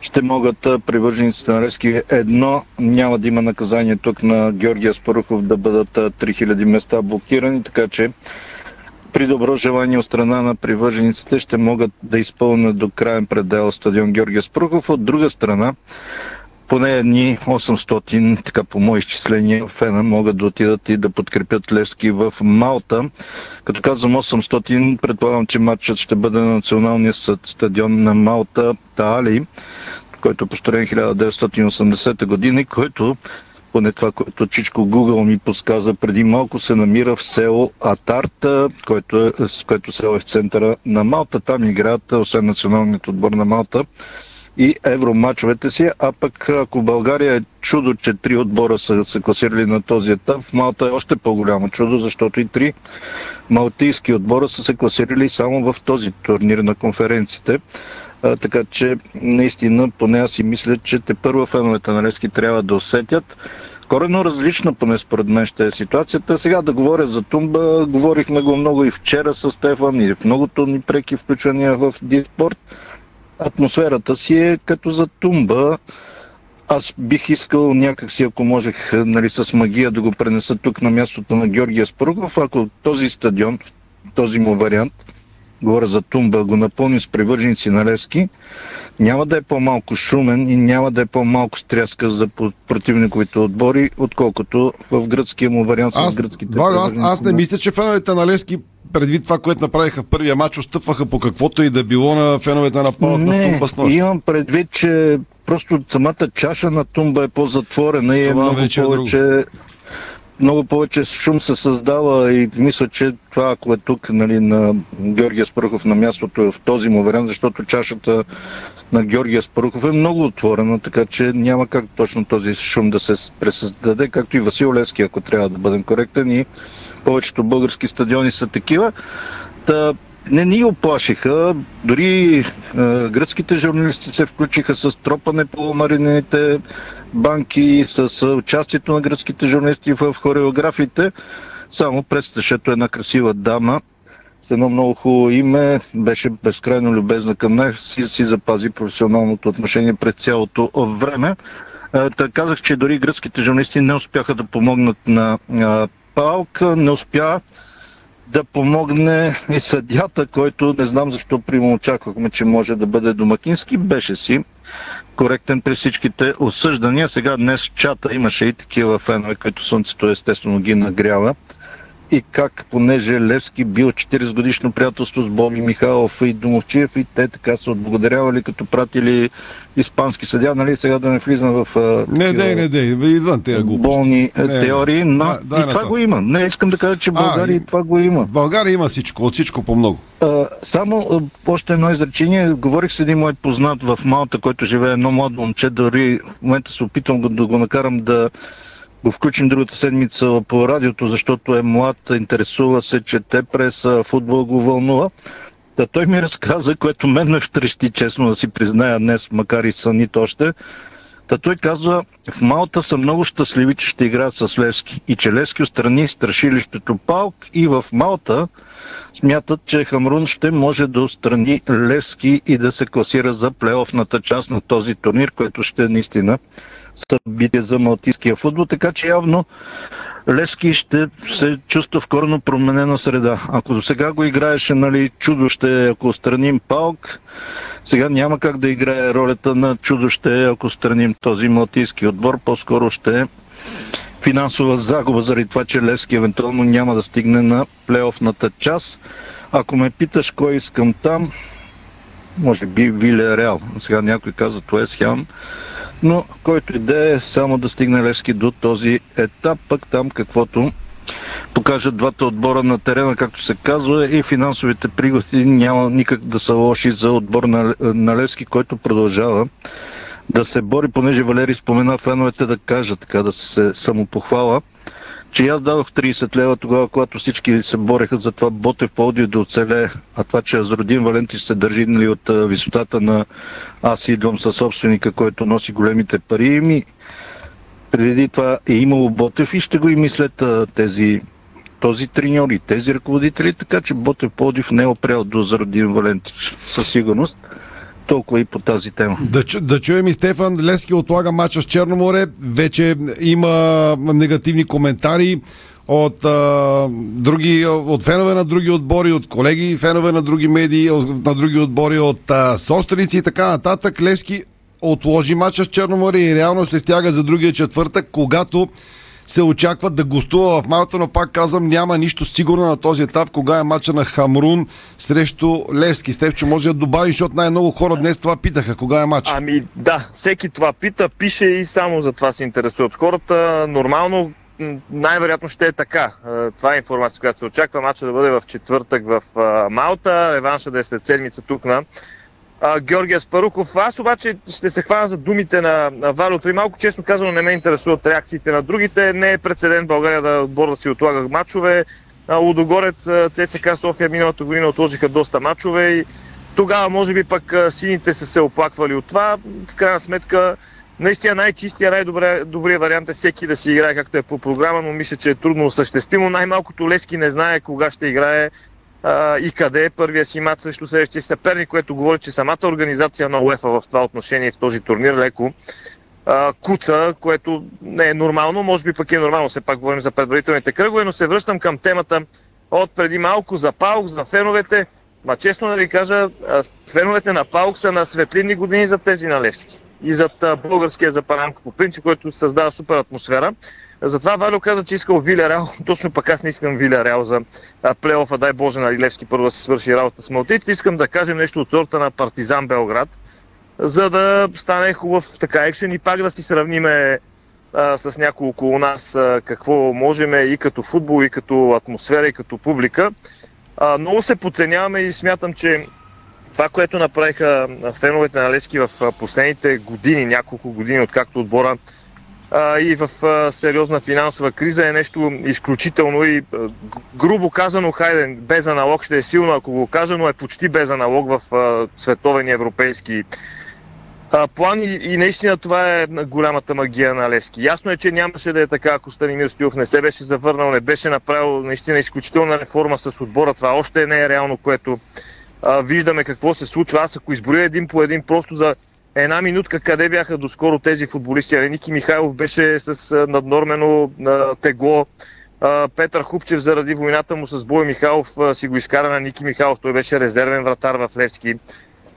ще могат привържениците на Левски едно, няма да има наказание тук на Георгия Спарухов да бъдат 3000 места блокирани, така че при добро желание от страна на привържениците ще могат да изпълнят до крайен предел стадион Георгия Спарухов. От друга страна, поне едни 800, така по мои изчисления, фена могат да отидат и да подкрепят Левски в Малта. Като казвам 800, предполагам, че матчът ще бъде на националния стадион на Малта Таали, който е построен 1980 година, който поне това, което Чичко Google ми подсказа преди малко, се намира в село Атарта, което е, което село е в центъра на Малта. Там играят, освен националният отбор на Малта, и евромачовете си, а пък ако България е чудо, че три отбора са се класирали на този етап, в Малта е още по-голямо чудо, защото и три малтийски отбора са се класирали само в този турнир на конференциите. А, така че наистина, поне аз си мисля, че те първа феновете на Лески трябва да усетят. Корено различна, поне според мен ще е ситуацията. Сега да говоря за Тумба, говорихме го много и вчера с Стефан, и в многото ни преки включвания в Диспорт атмосферата си е като за тумба. Аз бих искал някакси, ако можех нали, с магия да го пренеса тук на мястото на Георгия Спругов, ако този стадион, този му вариант, говоря за Тумба, го напълни с привърженици на Левски, няма да е по-малко шумен и няма да е по-малко стряска за противниковите отбори, отколкото в гръцкия му вариант аз, с гръцките Валю, аз, аз не мисля, че феновете на Левски предвид това, което направиха в първия матч, отстъпваха по каквото и да било на феновете на Палът на Тумба с нощ. имам предвид, че просто самата чаша на Тумба е по-затворена и е много вече е повече друго. много повече шум се създава и мисля, че това, ако е тук нали, на Георгия Спарухов на мястото е в този му вариант, защото чашата на Георгия Спарухов е много отворена, така че няма как точно този шум да се пресъздаде, както и Васил Левски, ако трябва да бъдем коректен и повечето български стадиони са такива. Та, не ни оплашиха, дори е, гръцките журналисти се включиха с тропане по маринените банки, с участието на гръцките журналисти в хореографите. Само представящето една красива дама с едно много хубаво име, беше безкрайно любезна към нас и си запази професионалното отношение през цялото време. Е, Та казах, че дори гръцките журналисти не успяха да помогнат на а, Палк, не успя да помогне и съдята, който не знам защо прямо очаквахме, че може да бъде домакински, беше си коректен при всичките осъждания. Сега днес в чата имаше и такива фенове, които слънцето естествено ги нагрява. И как, понеже Левски бил 40 годишно приятелство с Боби Михайлов и Домовчиев и те така са отблагодарявали, като пратили испански съдя, нали сега да не влизам в а, Не, не, не, не, идвам тези глупости. болни е, Не, теории, но Да, и това нататък. го има. Не, искам да кажа, че България и това го има. България има всичко, от всичко по много. А, само а, още едно изречение. Говорих с един мой познат в Малта, който живее едно младо момче. Дори в момента се опитвам да го накарам да го включим другата седмица по радиото, защото е млад, интересува се, чете преса, футбол го вълнува. Та той ми разказа, което мен ме втрещи, честно да си призная днес, макар и сънит още. Та той казва, в Малта са много щастливи, че ще играят с Левски и че Левски отстрани страшилището Палк и в Малта смятат, че Хамрун ще може да отстрани Левски и да се класира за плейофната част на този турнир, което ще е наистина събитие за малтийския футбол, така че явно Левски ще се чувства в корено променена среда. Ако до сега го играеше, нали, чудо ще е, ако страним Палк, сега няма как да играе ролята на чудо ще е, ако страним този малтийски отбор, по-скоро ще е финансова загуба заради това, че Левски евентуално няма да стигне на плейофната част. Ако ме питаш кой искам там, може би Виле Реал. Сега някой каза Уест Хем, но който иде е само да стигне Левски до този етап, пък там каквото покажат двата отбора на терена, както се казва, и финансовите пригоди няма никак да са лоши за отбор на, на Левски, който продължава да се бори, понеже Валери спомена феновете да кажат, така да се самопохвала, че аз дадох 30 лева тогава, когато всички се бореха за това Ботев Плодив да оцеле, а това, че Азродин Валенти се държи нали, от висотата на аз идвам със собственика, който носи големите пари. Ми, преди това е имало Ботев и ще го и мислят а, тези този треньор и тези ръководители, така че Ботев Плодив не е опрял до Азродин Валентич със сигурност толкова и по тази тема. Да, да чуем и Стефан Лески отлага мача с Черноморе. Вече има негативни коментари от, а, други, от фенове на други отбори, от колеги фенове на други медии, на други отбори, от а, собственици и така нататък. Левски отложи мача с Черноморе и реално се стяга за другия четвъртък, когато се очаква да гостува в Малта, но пак казвам, няма нищо сигурно на този етап, кога е мача на Хамрун срещу Левски. Степчо, може да добавиш, защото най-много хора днес това питаха, кога е матч. Ами да, всеки това пита, пише и само за това се интересуват хората. Нормално най-вероятно ще е така. Това е информация, която се очаква. Мача да бъде в четвъртък в Малта, реванша да е след седмица тук на Георгия Спаруков. Аз обаче ще се хвана за думите на, на Валио. И малко честно казано не ме интересуват реакциите на другите. Не е прецедент България да отбор си отлага мачове. Лудогорец, ЦСК София миналата година отложиха доста мачове и тогава може би пък сините са се оплаквали от това. В крайна сметка Наистина най-чистия, най-добрият вариант е всеки да си играе както е по програма, но мисля, че е трудно осъществимо. Най-малкото Лески не знае кога ще играе а, и къде е първия си мат срещу следващия съперник, което говори, че самата организация на УЕФА в това отношение в този турнир леко а, куца, което не е нормално, може би пък е нормално, все пак говорим за предварителните кръгове, но се връщам към темата от преди малко за Паук, за феновете. Ма честно да ви кажа, феновете на Паук са на светлини години за тези на Левски и за българския за Парамка по принцип, който създава супер атмосфера. Затова Валио каза, че искал Виля Реал. Точно пък аз не искам Виля Реал за плейофа. Дай Боже на Левски първо да се свърши работа с Малтийците. Искам да кажем нещо от сорта на Партизан Белград, за да стане хубав така екшен и пак да си сравниме а, с няколко у нас а, какво можем и като футбол, и като атмосфера, и като публика. А, много се подценяваме и смятам, че това, което направиха феновете на Лески в последните години, няколко години, откакто отбора а, и в а, сериозна финансова криза е нещо изключително и а, грубо казано, хайде, без аналог ще е силно, ако го кажа, но е почти без аналог в а, световен и европейски план и, и наистина това е голямата магия на Левски. Ясно е, че нямаше да е така, ако Станимир Стоилов не се беше завърнал, не беше направил наистина изключителна реформа с отбора. Това още не е реално, което а, виждаме какво се случва. Аз ако изброя един по един, просто за една минутка къде бяха доскоро тези футболисти. Ники Михайлов беше с наднормено тегло. Петър Хупчев заради войната му с Бой Михайлов си го изкара на Ники Михайлов. Той беше резервен вратар в Левски.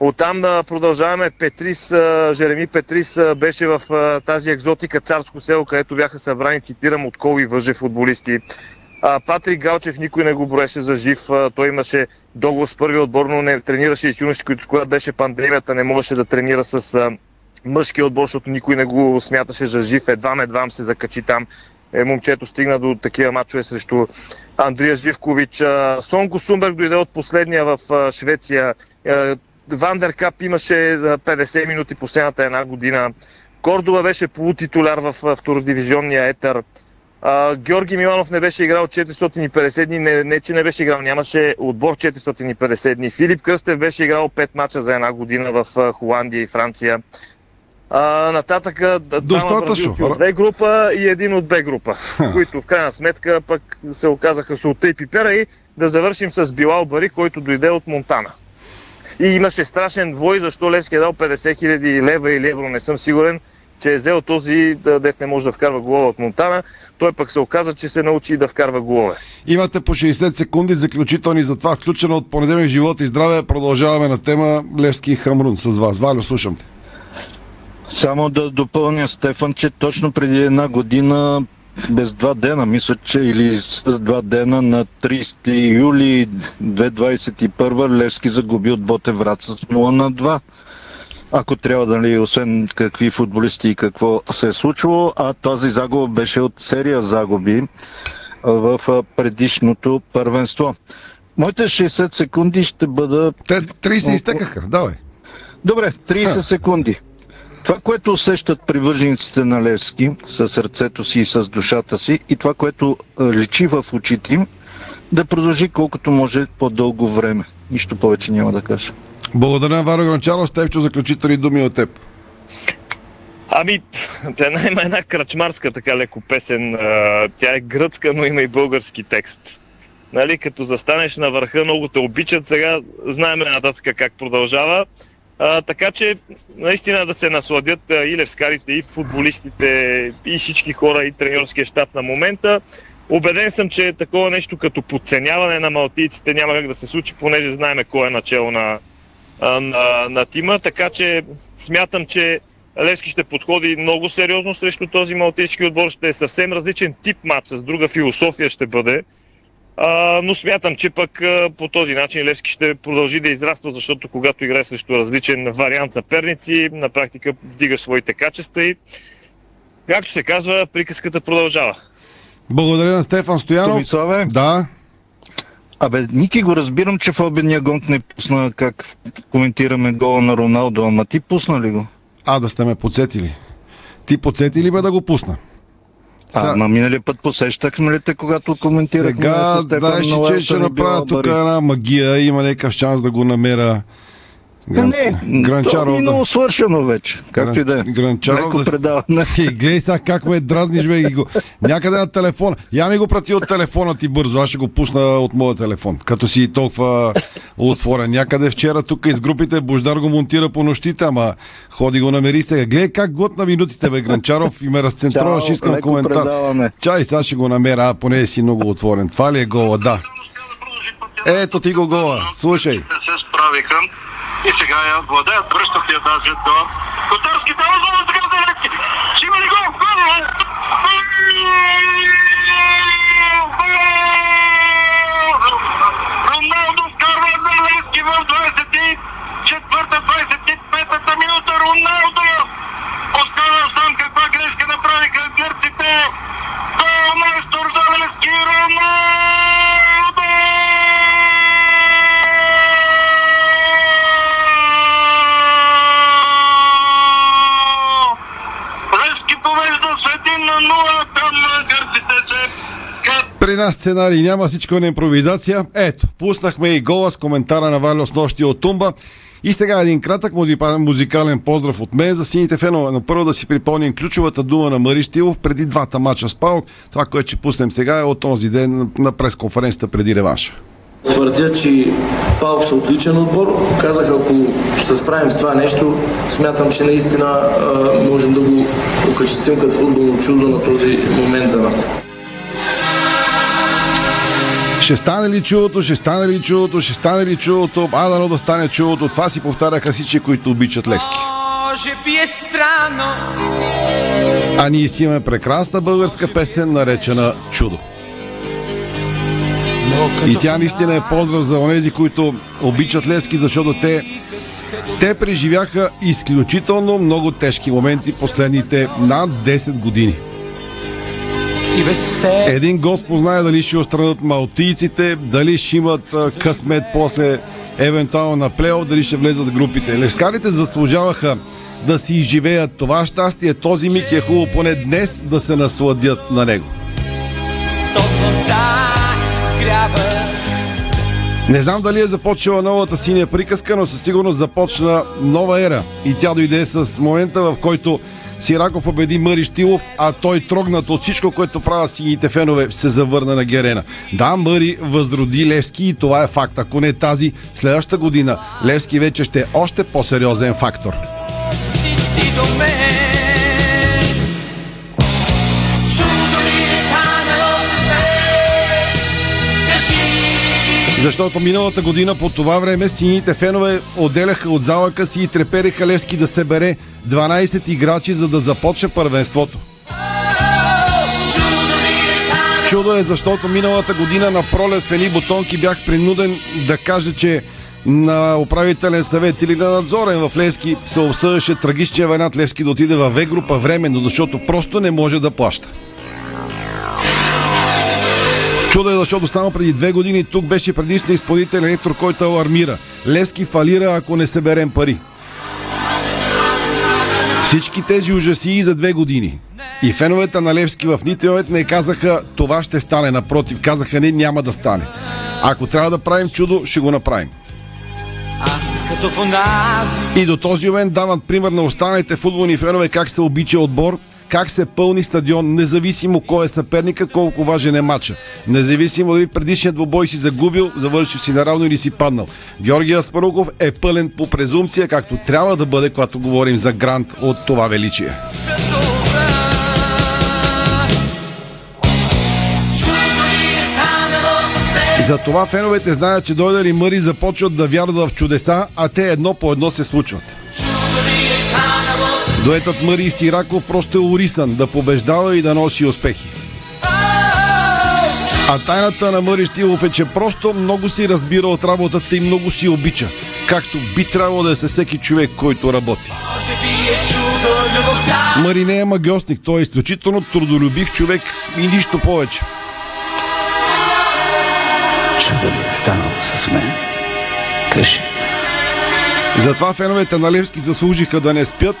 Оттам продължаваме. Петрис, Жереми Петрис беше в тази екзотика Царско село, където бяха събрани, цитирам, от коли въже футболисти. Патрик Галчев никой не го броеше за жив. Той имаше договор с първи отбор, но не тренираше и с юноши, които когато беше пандемията, не можеше да тренира с мъжки отбор, защото никой не го смяташе за жив. Едвам, едвам се закачи там. Е, момчето стигна до такива мачове срещу Андрия Живкович. Сонко Сумберг дойде от последния в Швеция. Вандеркап имаше 50 минути последната една година. Кордова беше полутитуляр в втородивизионния етер. А, Георги Миланов не беше играл 450 дни, не, не че не беше играл, нямаше отбор 450 дни. Филип Кръстев беше играл 5 мача за една година в Холандия и Франция. А, нататък Достатъчно. от Б група и един от Б група, които в крайна сметка пък се оказаха султа и пипера и да завършим с Билал Бари, който дойде от Монтана. И имаше страшен двой, защо Левски е дал 50 хиляди лева или евро, не съм сигурен, че е взел този, дет не може да вкарва голове от Монтана. Той пък се оказа, че се научи да вкарва голове. Имате по 60 секунди заключителни за това, включено от понеделник живот и здраве. Продължаваме на тема Левски и Хамрун с вас. Валю, слушам те. Само да допълня, Стефан, че точно преди една година без два дена, мисля, че или с два дена на 30 юли 2021 Левски загуби от Ботев Врат с 0 на 2 ако трябва нали, освен какви футболисти и какво се е случило, а тази загуба беше от серия загуби. в а, предишното първенство. Моите 60 секунди ще бъдат... Те 30 изтекаха, давай. Добре, 30 секунди. Това, което усещат привържениците на Левски с сърцето си и с душата си и това, което а, личи в очите им, да продължи колкото може по-дълго време. Нищо повече няма да кажа. Благодаря Варо Гранчаров. Степчо, заключителни думи от теб. Ами, една има една крачмарска така леко песен. Тя е гръцка, но има и български текст. Нали, като застанеш на върха, много те обичат. Сега знаем нататък как продължава. А, така че, наистина да се насладят и левскарите, и футболистите, и всички хора, и тренерския щаб на момента. Обеден съм, че такова нещо като подценяване на малтийците няма как да се случи, понеже знаем кой е начало на, на, на тима. Така че смятам, че Левски ще подходи много сериозно срещу този малтийски отбор. Ще е съвсем различен тип матч, с друга философия ще бъде. А, но смятам, че пък а, по този начин Левски ще продължи да израства, защото когато играе срещу различен вариант съперници, на практика вдига своите качества и, както се казва, приказката продължава. Благодаря на Стефан Стоянов. Томиславе? Да. Абе, Ники го разбирам, че в обедния гонг не пусна как коментираме гола на Роналдо, ама ти пусна ли го? А, да сте ме подсетили. Ти подсети ли бе да го пусна? А, на миналия път посещахме ли те, когато коментирахме Сега, с Стефан да, ще, че ще направя тук една магия. Има някакъв шанс да го намеря. Не, не, Гранчаров то е минало свършено вече. Както и да е. Гранчаров да... предаване. И гледай сега как ме дразниш, бе. Го... Някъде на телефона. Я ми го прати от телефона ти бързо. Аз ще го пусна от моя телефон. Като си толкова отворен. Някъде вчера тук из групите Бождар го монтира по нощите, ама ходи го намери сега. Гледай как глътна минутите, бе, Гранчаров. И ме разцентруваш, искам леко коментар. предаване. Чай, сега ще го намеря, а поне си много отворен. Това ли е гола? Да. Ето ти го гола. Слушай. се справиха и сега я владеят, връщат я даже до Котарски дава сега за Левски. Ще има ли гол? Гол! Роналдо вкарва Левски в 24-та, 25-та минута. Роналдо остана сам каква грешка направиха гърците. Гол майстор за Левски. Роналдо! Левски повежда с 1 на 0 към гърците се. При нас сценарий няма всичко е на импровизация. Ето, пуснахме и гола с коментара на Валио с нощи от Тумба. И сега един кратък музика- музикален поздрав от мен за сините фенове. Но първо да си припомним ключовата дума на Мари Штилов преди двата мача с Паук. Това, което ще пуснем сега е от този ден на пресконференцията преди реванша. Твърдя, че Паук са отличен отбор. Казах, ако се справим с това нещо, смятам, че наистина можем да го окачествим като футболно чудо на този момент за нас. Ще стане ли чудото, ще стане ли чудото, ще стане ли чудото, а дано да стане чудото. Това си повтаряха всички, които обичат Левски. Е. А ние си имаме прекрасна българска песен, наречена Чудо. И тя наистина е поздрав за онези, които обичат Левски, защото те, те преживяха изключително много тежки моменти последните над 10 години. И без те. Един Господ знае дали ще отстранят малтийците, дали ще имат късмет после евентуално на плео, дали ще влезат групите. Левскарите заслужаваха да си изживеят това щастие. Този миг е хубаво поне днес да се насладят на него. Сто слънца изгряват. Не знам дали е започнала новата синя приказка, но със сигурност започна нова ера. И тя дойде с момента, в който Сираков победи Мъри Штилов, а той трогнат от всичко, което правят сините фенове, се завърна на Герена. Да, Мъри възроди Левски и това е факт. Ако не тази, следващата година Левски вече ще е още по-сериозен фактор. Ти до мен. Защото миналата година по това време сините фенове отделяха от залъка си и трепереха Левски да се бере 12 играчи, за да започне първенството. Чудо е, защото миналата година на пролет в Ели Бутонки бях принуден да кажа, че на управителен съвет или на надзорен в Левски се обсъждаше трагичния вариант Левски да отиде в В група временно, защото просто не може да плаща. Чудо е, защото само преди две години тук беше предишния изпълнител електро, който алармира. Левски фалира, ако не съберем пари. Всички тези ужаси за две години. И феновете на Левски в Нитиовет не казаха това ще стане. Напротив, казаха не, няма да стане. Ако трябва да правим чудо, ще го направим. Аз като в онази И до този момент дават пример на останалите футболни фенове как се обича отбор, как се пълни стадион, независимо кой е съперника, колко важен е матча. Независимо дали предишният двубой си загубил, завършил си наравно или си паднал. Георгия Аспаруков е пълен по презумпция, както трябва да бъде, когато говорим за грант от това величие. Затова феновете знаят, че дойде ли Мъри започват да вярват в чудеса, а те едно по едно се случват. Дуетът Мъри и Сираков просто е урисан да побеждава и да носи успехи. А тайната на Мъри Штилов е, че просто много си разбира от работата и много си обича. Както би трябвало да е всеки човек, който работи. Е Мари не е магиосник, той е изключително трудолюбив човек и нищо повече. Чудо ли е станало с мен? Кажи. Затова феновете на Левски заслужиха да не спят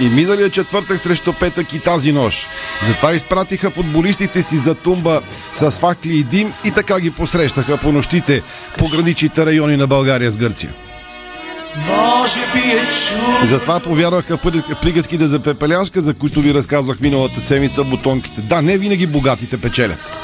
и миналия четвъртък срещу петък и тази нощ. Затова изпратиха футболистите си за тумба с факли и дим и така ги посрещаха по нощите по граничните райони на България с Гърция. Може би е чудо Затова повярваха в приказките за пепеляшка, за които ви разказвах миналата седмица бутонките. Да, не винаги богатите печелят.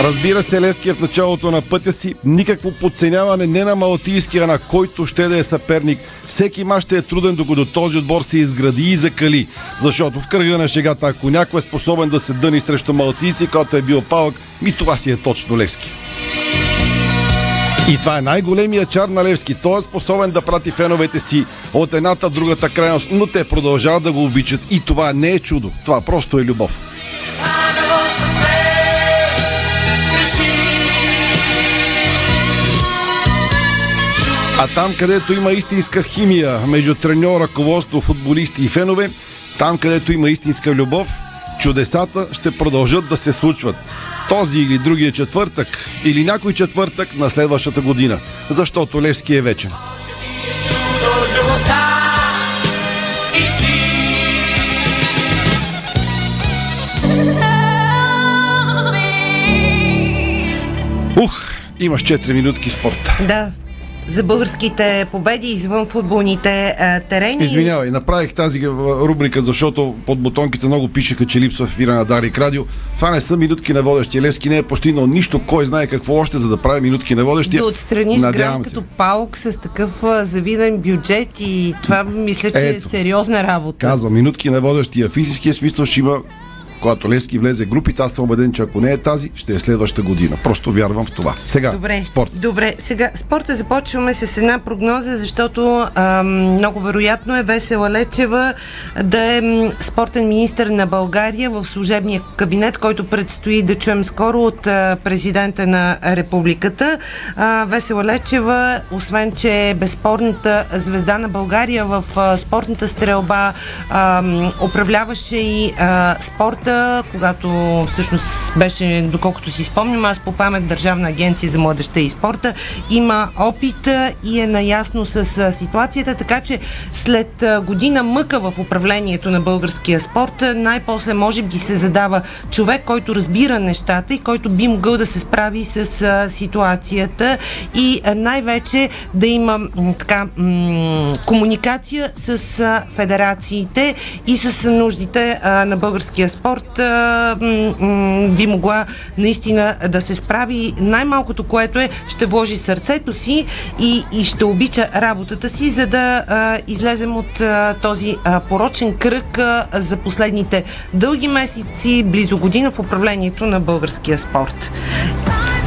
Разбира се, Левски е в началото на пътя си. Никакво подценяване не на Малтийския, на който ще да е съперник. Всеки мач ще е труден, докато този отбор се изгради и закали. Защото в кръга на шегата, ако някой е способен да се дъни срещу Малтийци, който е бил палък, ми това си е точно Левски. И това е най-големия чар на Левски. Той е способен да прати феновете си от едната другата крайност, но те продължават да го обичат. И това не е чудо. Това просто е любов. А там, където има истинска химия между треньор, ръководство, футболисти и фенове, там, където има истинска любов, чудесата ще продължат да се случват. Този или другия четвъртък, или някой четвъртък на следващата година. Защото Левски е вечен. Ух, имаш 4 минутки спорт. Да, за българските победи извън футболните а, терени. Извинявай, направих тази а, рубрика, защото под бутонките много пишеха, че липсва в на Дарик Радио. Това не са минутки на водещия. Левски не е постигнал нищо, кой знае какво още, за да прави минутки на водещия. Да отстраниш Надявам град се. като паук с такъв а, завиден бюджет и това мисля, че Ето. е сериозна работа. Казва, минутки на водещия. В истинския смисъл ще има когато Левски влезе групите, аз съм убеден, че ако не е тази, ще е следващата година. Просто вярвам в това. Сега, Добре, спорт. Добре, сега спорта започваме с една прогноза, защото а, много вероятно е Весела Лечева да е спортен министр на България в служебния кабинет, който предстои да чуем скоро от а, президента на републиката. А, Весела Лечева, освен че е безспорната звезда на България в а, спортната стрелба, а, управляваше и а, спорта, когато всъщност беше, доколкото си спомням, аз по памет Държавна агенция за младеща и спорта, има опит и е наясно с ситуацията, така че след година мъка в управлението на българския спорт, най-после може би се задава човек, който разбира нещата и който би могъл да се справи с ситуацията и най-вече да има така комуникация с федерациите и с нуждите на българския спорт а, м, м, би могла наистина да се справи. Най-малкото, което е, ще вложи сърцето си и, и ще обича работата си, за да а, излезем от а, този а, порочен кръг а, за последните дълги месеци, близо година в управлението на българския спорт.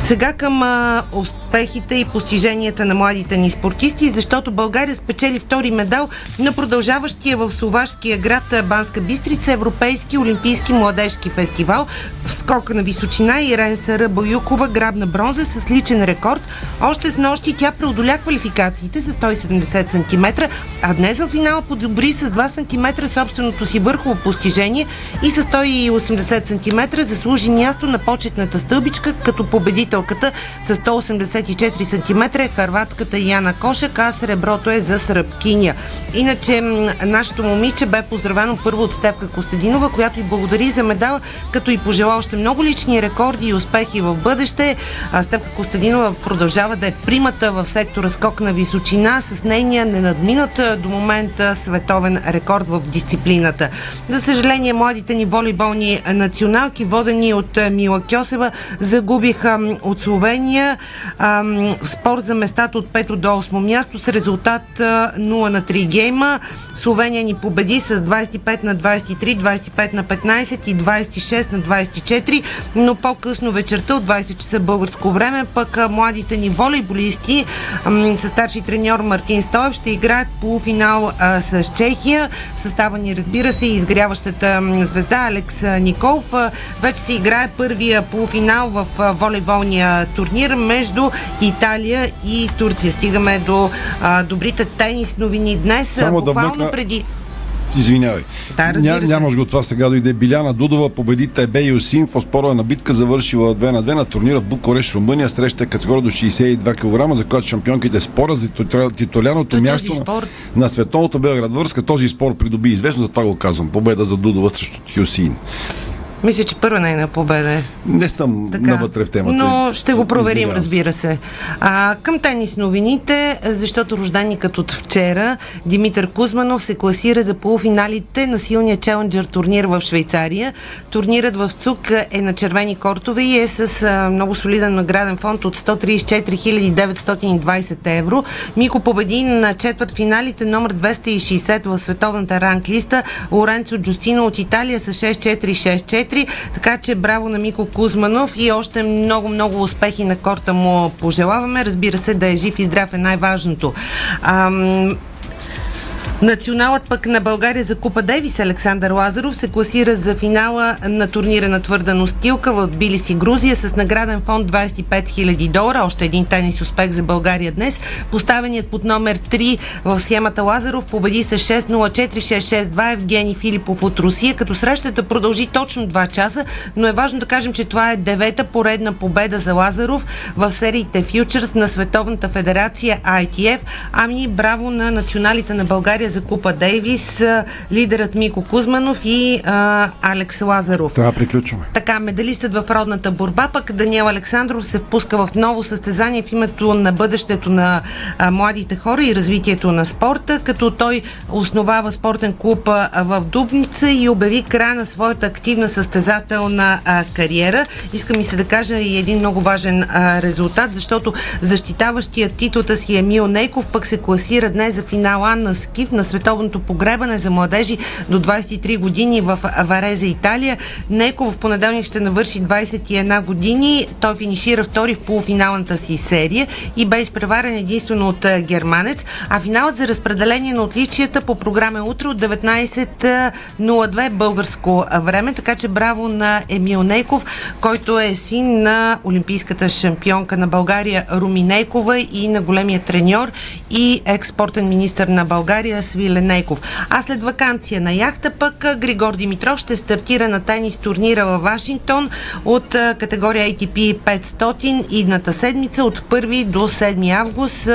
Сега към а, успехите и постиженията на младите ни спортисти, защото България спечели втори медал на продължаващия в словашкия град Банска Бистрица Европейски олимпийски младежки фестивал. В скока на височина Ирен Сара Боюкова грабна бронза с личен рекорд. Още с нощи тя преодоля квалификациите с 170 см, а днес в финала подобри с 2 см собственото си върхово постижение и с 180 см заслужи място на почетната стълбичка, като победителката с 184 см е харватката Яна Кошак, а среброто е за сръбкиня. Иначе нашето момиче бе поздравено първо от Стевка Костадинова, която и благодари за медала, като и пожела още много лични рекорди и успехи в бъдеще. А Стевка Костадинова продължава да е примата в сектора скок на височина с нейния ненадминат до момента световен рекорд в дисциплината. За съжаление, младите ни волейболни националки, водени от Мила Кьосева, загубиха от Словения спор за местата от 5 до 8 място с резултат а, 0 на 3 гейма. Словения ни победи с 25 на 23, 25 на 15 и 26 на 24, но по-късно вечерта от 20 часа българско време, пък младите ни волейболисти с старши треньор Мартин Стоев ще играят полуфинал с Чехия. Състава ни разбира се изгряващата звезда Алекс Николов. Вече се играе първия полуфинал в а, волейболния турнир между Италия и Турция. Стигаме до а, добрите тенис новини днес. Само да вмъкна- преди Извинявай. Да, Ня, нямаш го това сега дойде. Биляна Дудова победи Тебе Юсин в оспорена битка, завършила 2 на 2 на турнира в Букурещ, Румъния. Среща категория до 62 кг, за която шампионките спора за титуля- титуляното място на- спор- на световното Белград връзка. Този спор придоби известно, затова го казвам. Победа за Дудова срещу Юсин. Мисля, че първа нейна победа е. Не съм навътре в темата. Но ще го проверим, Извинявам разбира се. А, към тенис новините, защото рожденикът от вчера, Димитър Кузманов, се класира за полуфиналите на силния челенджер турнир в Швейцария. Турнирът в ЦУК е на червени кортове и е с а, много солиден награден фонд от 134 920 евро. Мико победи на четвърт финалите номер 260 в световната ранглиста Лоренцо Джустино от Италия с 6-4-6-4. Така че браво на Мико Кузманов и още много-много успехи на корта му пожелаваме. Разбира се, да е жив и здрав е най-важното. Ам, Националът пък на България за Купа Дейвис Александър Лазаров се класира за финала на турнира на твърда настилка в Тбилиси, Грузия с награден фонд 25 000 долара. Още един тенис успех за България днес. Поставеният под номер 3 в схемата Лазаров победи с 6-0-4-6-6-2 Евгений Филипов от Русия, като срещата продължи точно 2 часа, но е важно да кажем, че това е девета поредна победа за Лазаров в сериите Фьючерс на Световната федерация ITF. Ами браво на националите на България за Купа Дейвис, лидерът Мико Кузманов и а, Алекс Лазаров. Да приключваме. Така, медалистът в родната борба, пък Даниел Александров се впуска в ново състезание в името на бъдещето на а, младите хора и развитието на спорта, като той основава спортен клуб а, в Дубница и обяви края на своята активна състезателна а, кариера. Искам и се да кажа и един много важен а, резултат, защото защитаващия титлата си Емил Нейков пък се класира днес за финала на скиф на световното погребане за младежи до 23 години в Вареза, Италия. Нейков в понеделник ще навърши 21 години. Той финишира втори в полуфиналната си серия и бе изпреварен единствено от германец. А финалът за разпределение на отличията по програма е утре от 19.02 българско време. Така че браво на Емил Нейков, който е син на олимпийската шампионка на България Руми Нейкова и на големия треньор и експортен министр на България Свиле Нейков. А след вакансия на яхта пък Григор Димитров ще стартира на тенис турнира във Вашингтон от категория ATP 500 идната седмица от 1 до 7 август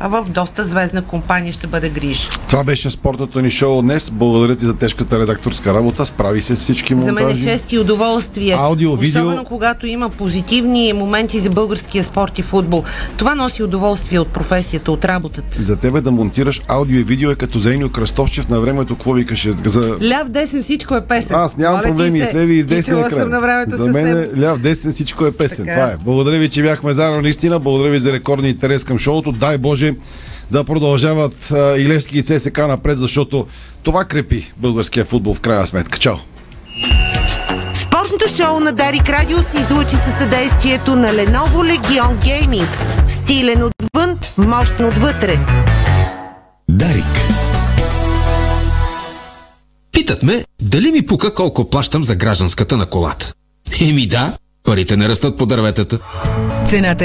в доста звездна компания ще бъде гриж. Това беше спортното ни шоу днес. Благодаря ти за тежката редакторска работа. Справи се с всички За мен е монтажи. чест и удоволствие. Аудио, видео. Особено когато има позитивни моменти за българския спорт и футбол. Това носи удоволствие от професията, от работата. За тебе да монтираш аудио и видео е като за Еню Кръстовчев на времето, какво викаше? За... Ляв, десен, всичко е песен. Аз нямам Моля проблеми с леви и с десен екран. съм на времето За с мен теб. е ляв, десен, всичко е песен. Така. Това е. Благодаря ви, че бяхме заедно наистина. Благодаря ви за рекордния интерес към шоуто. Дай Боже да продължават а, и Левски и ЦСК напред, защото това крепи българския футбол в крайна сметка. Чао! Спортни Днешното шоу на Дарик Радио се излучи със съдействието на Lenovo Legion Gaming. Стилен отвън, мощно отвътре. Дарик. Питат ме, дали ми пука колко плащам за гражданската на колата. Еми да, парите не растат по дърветата. Цената е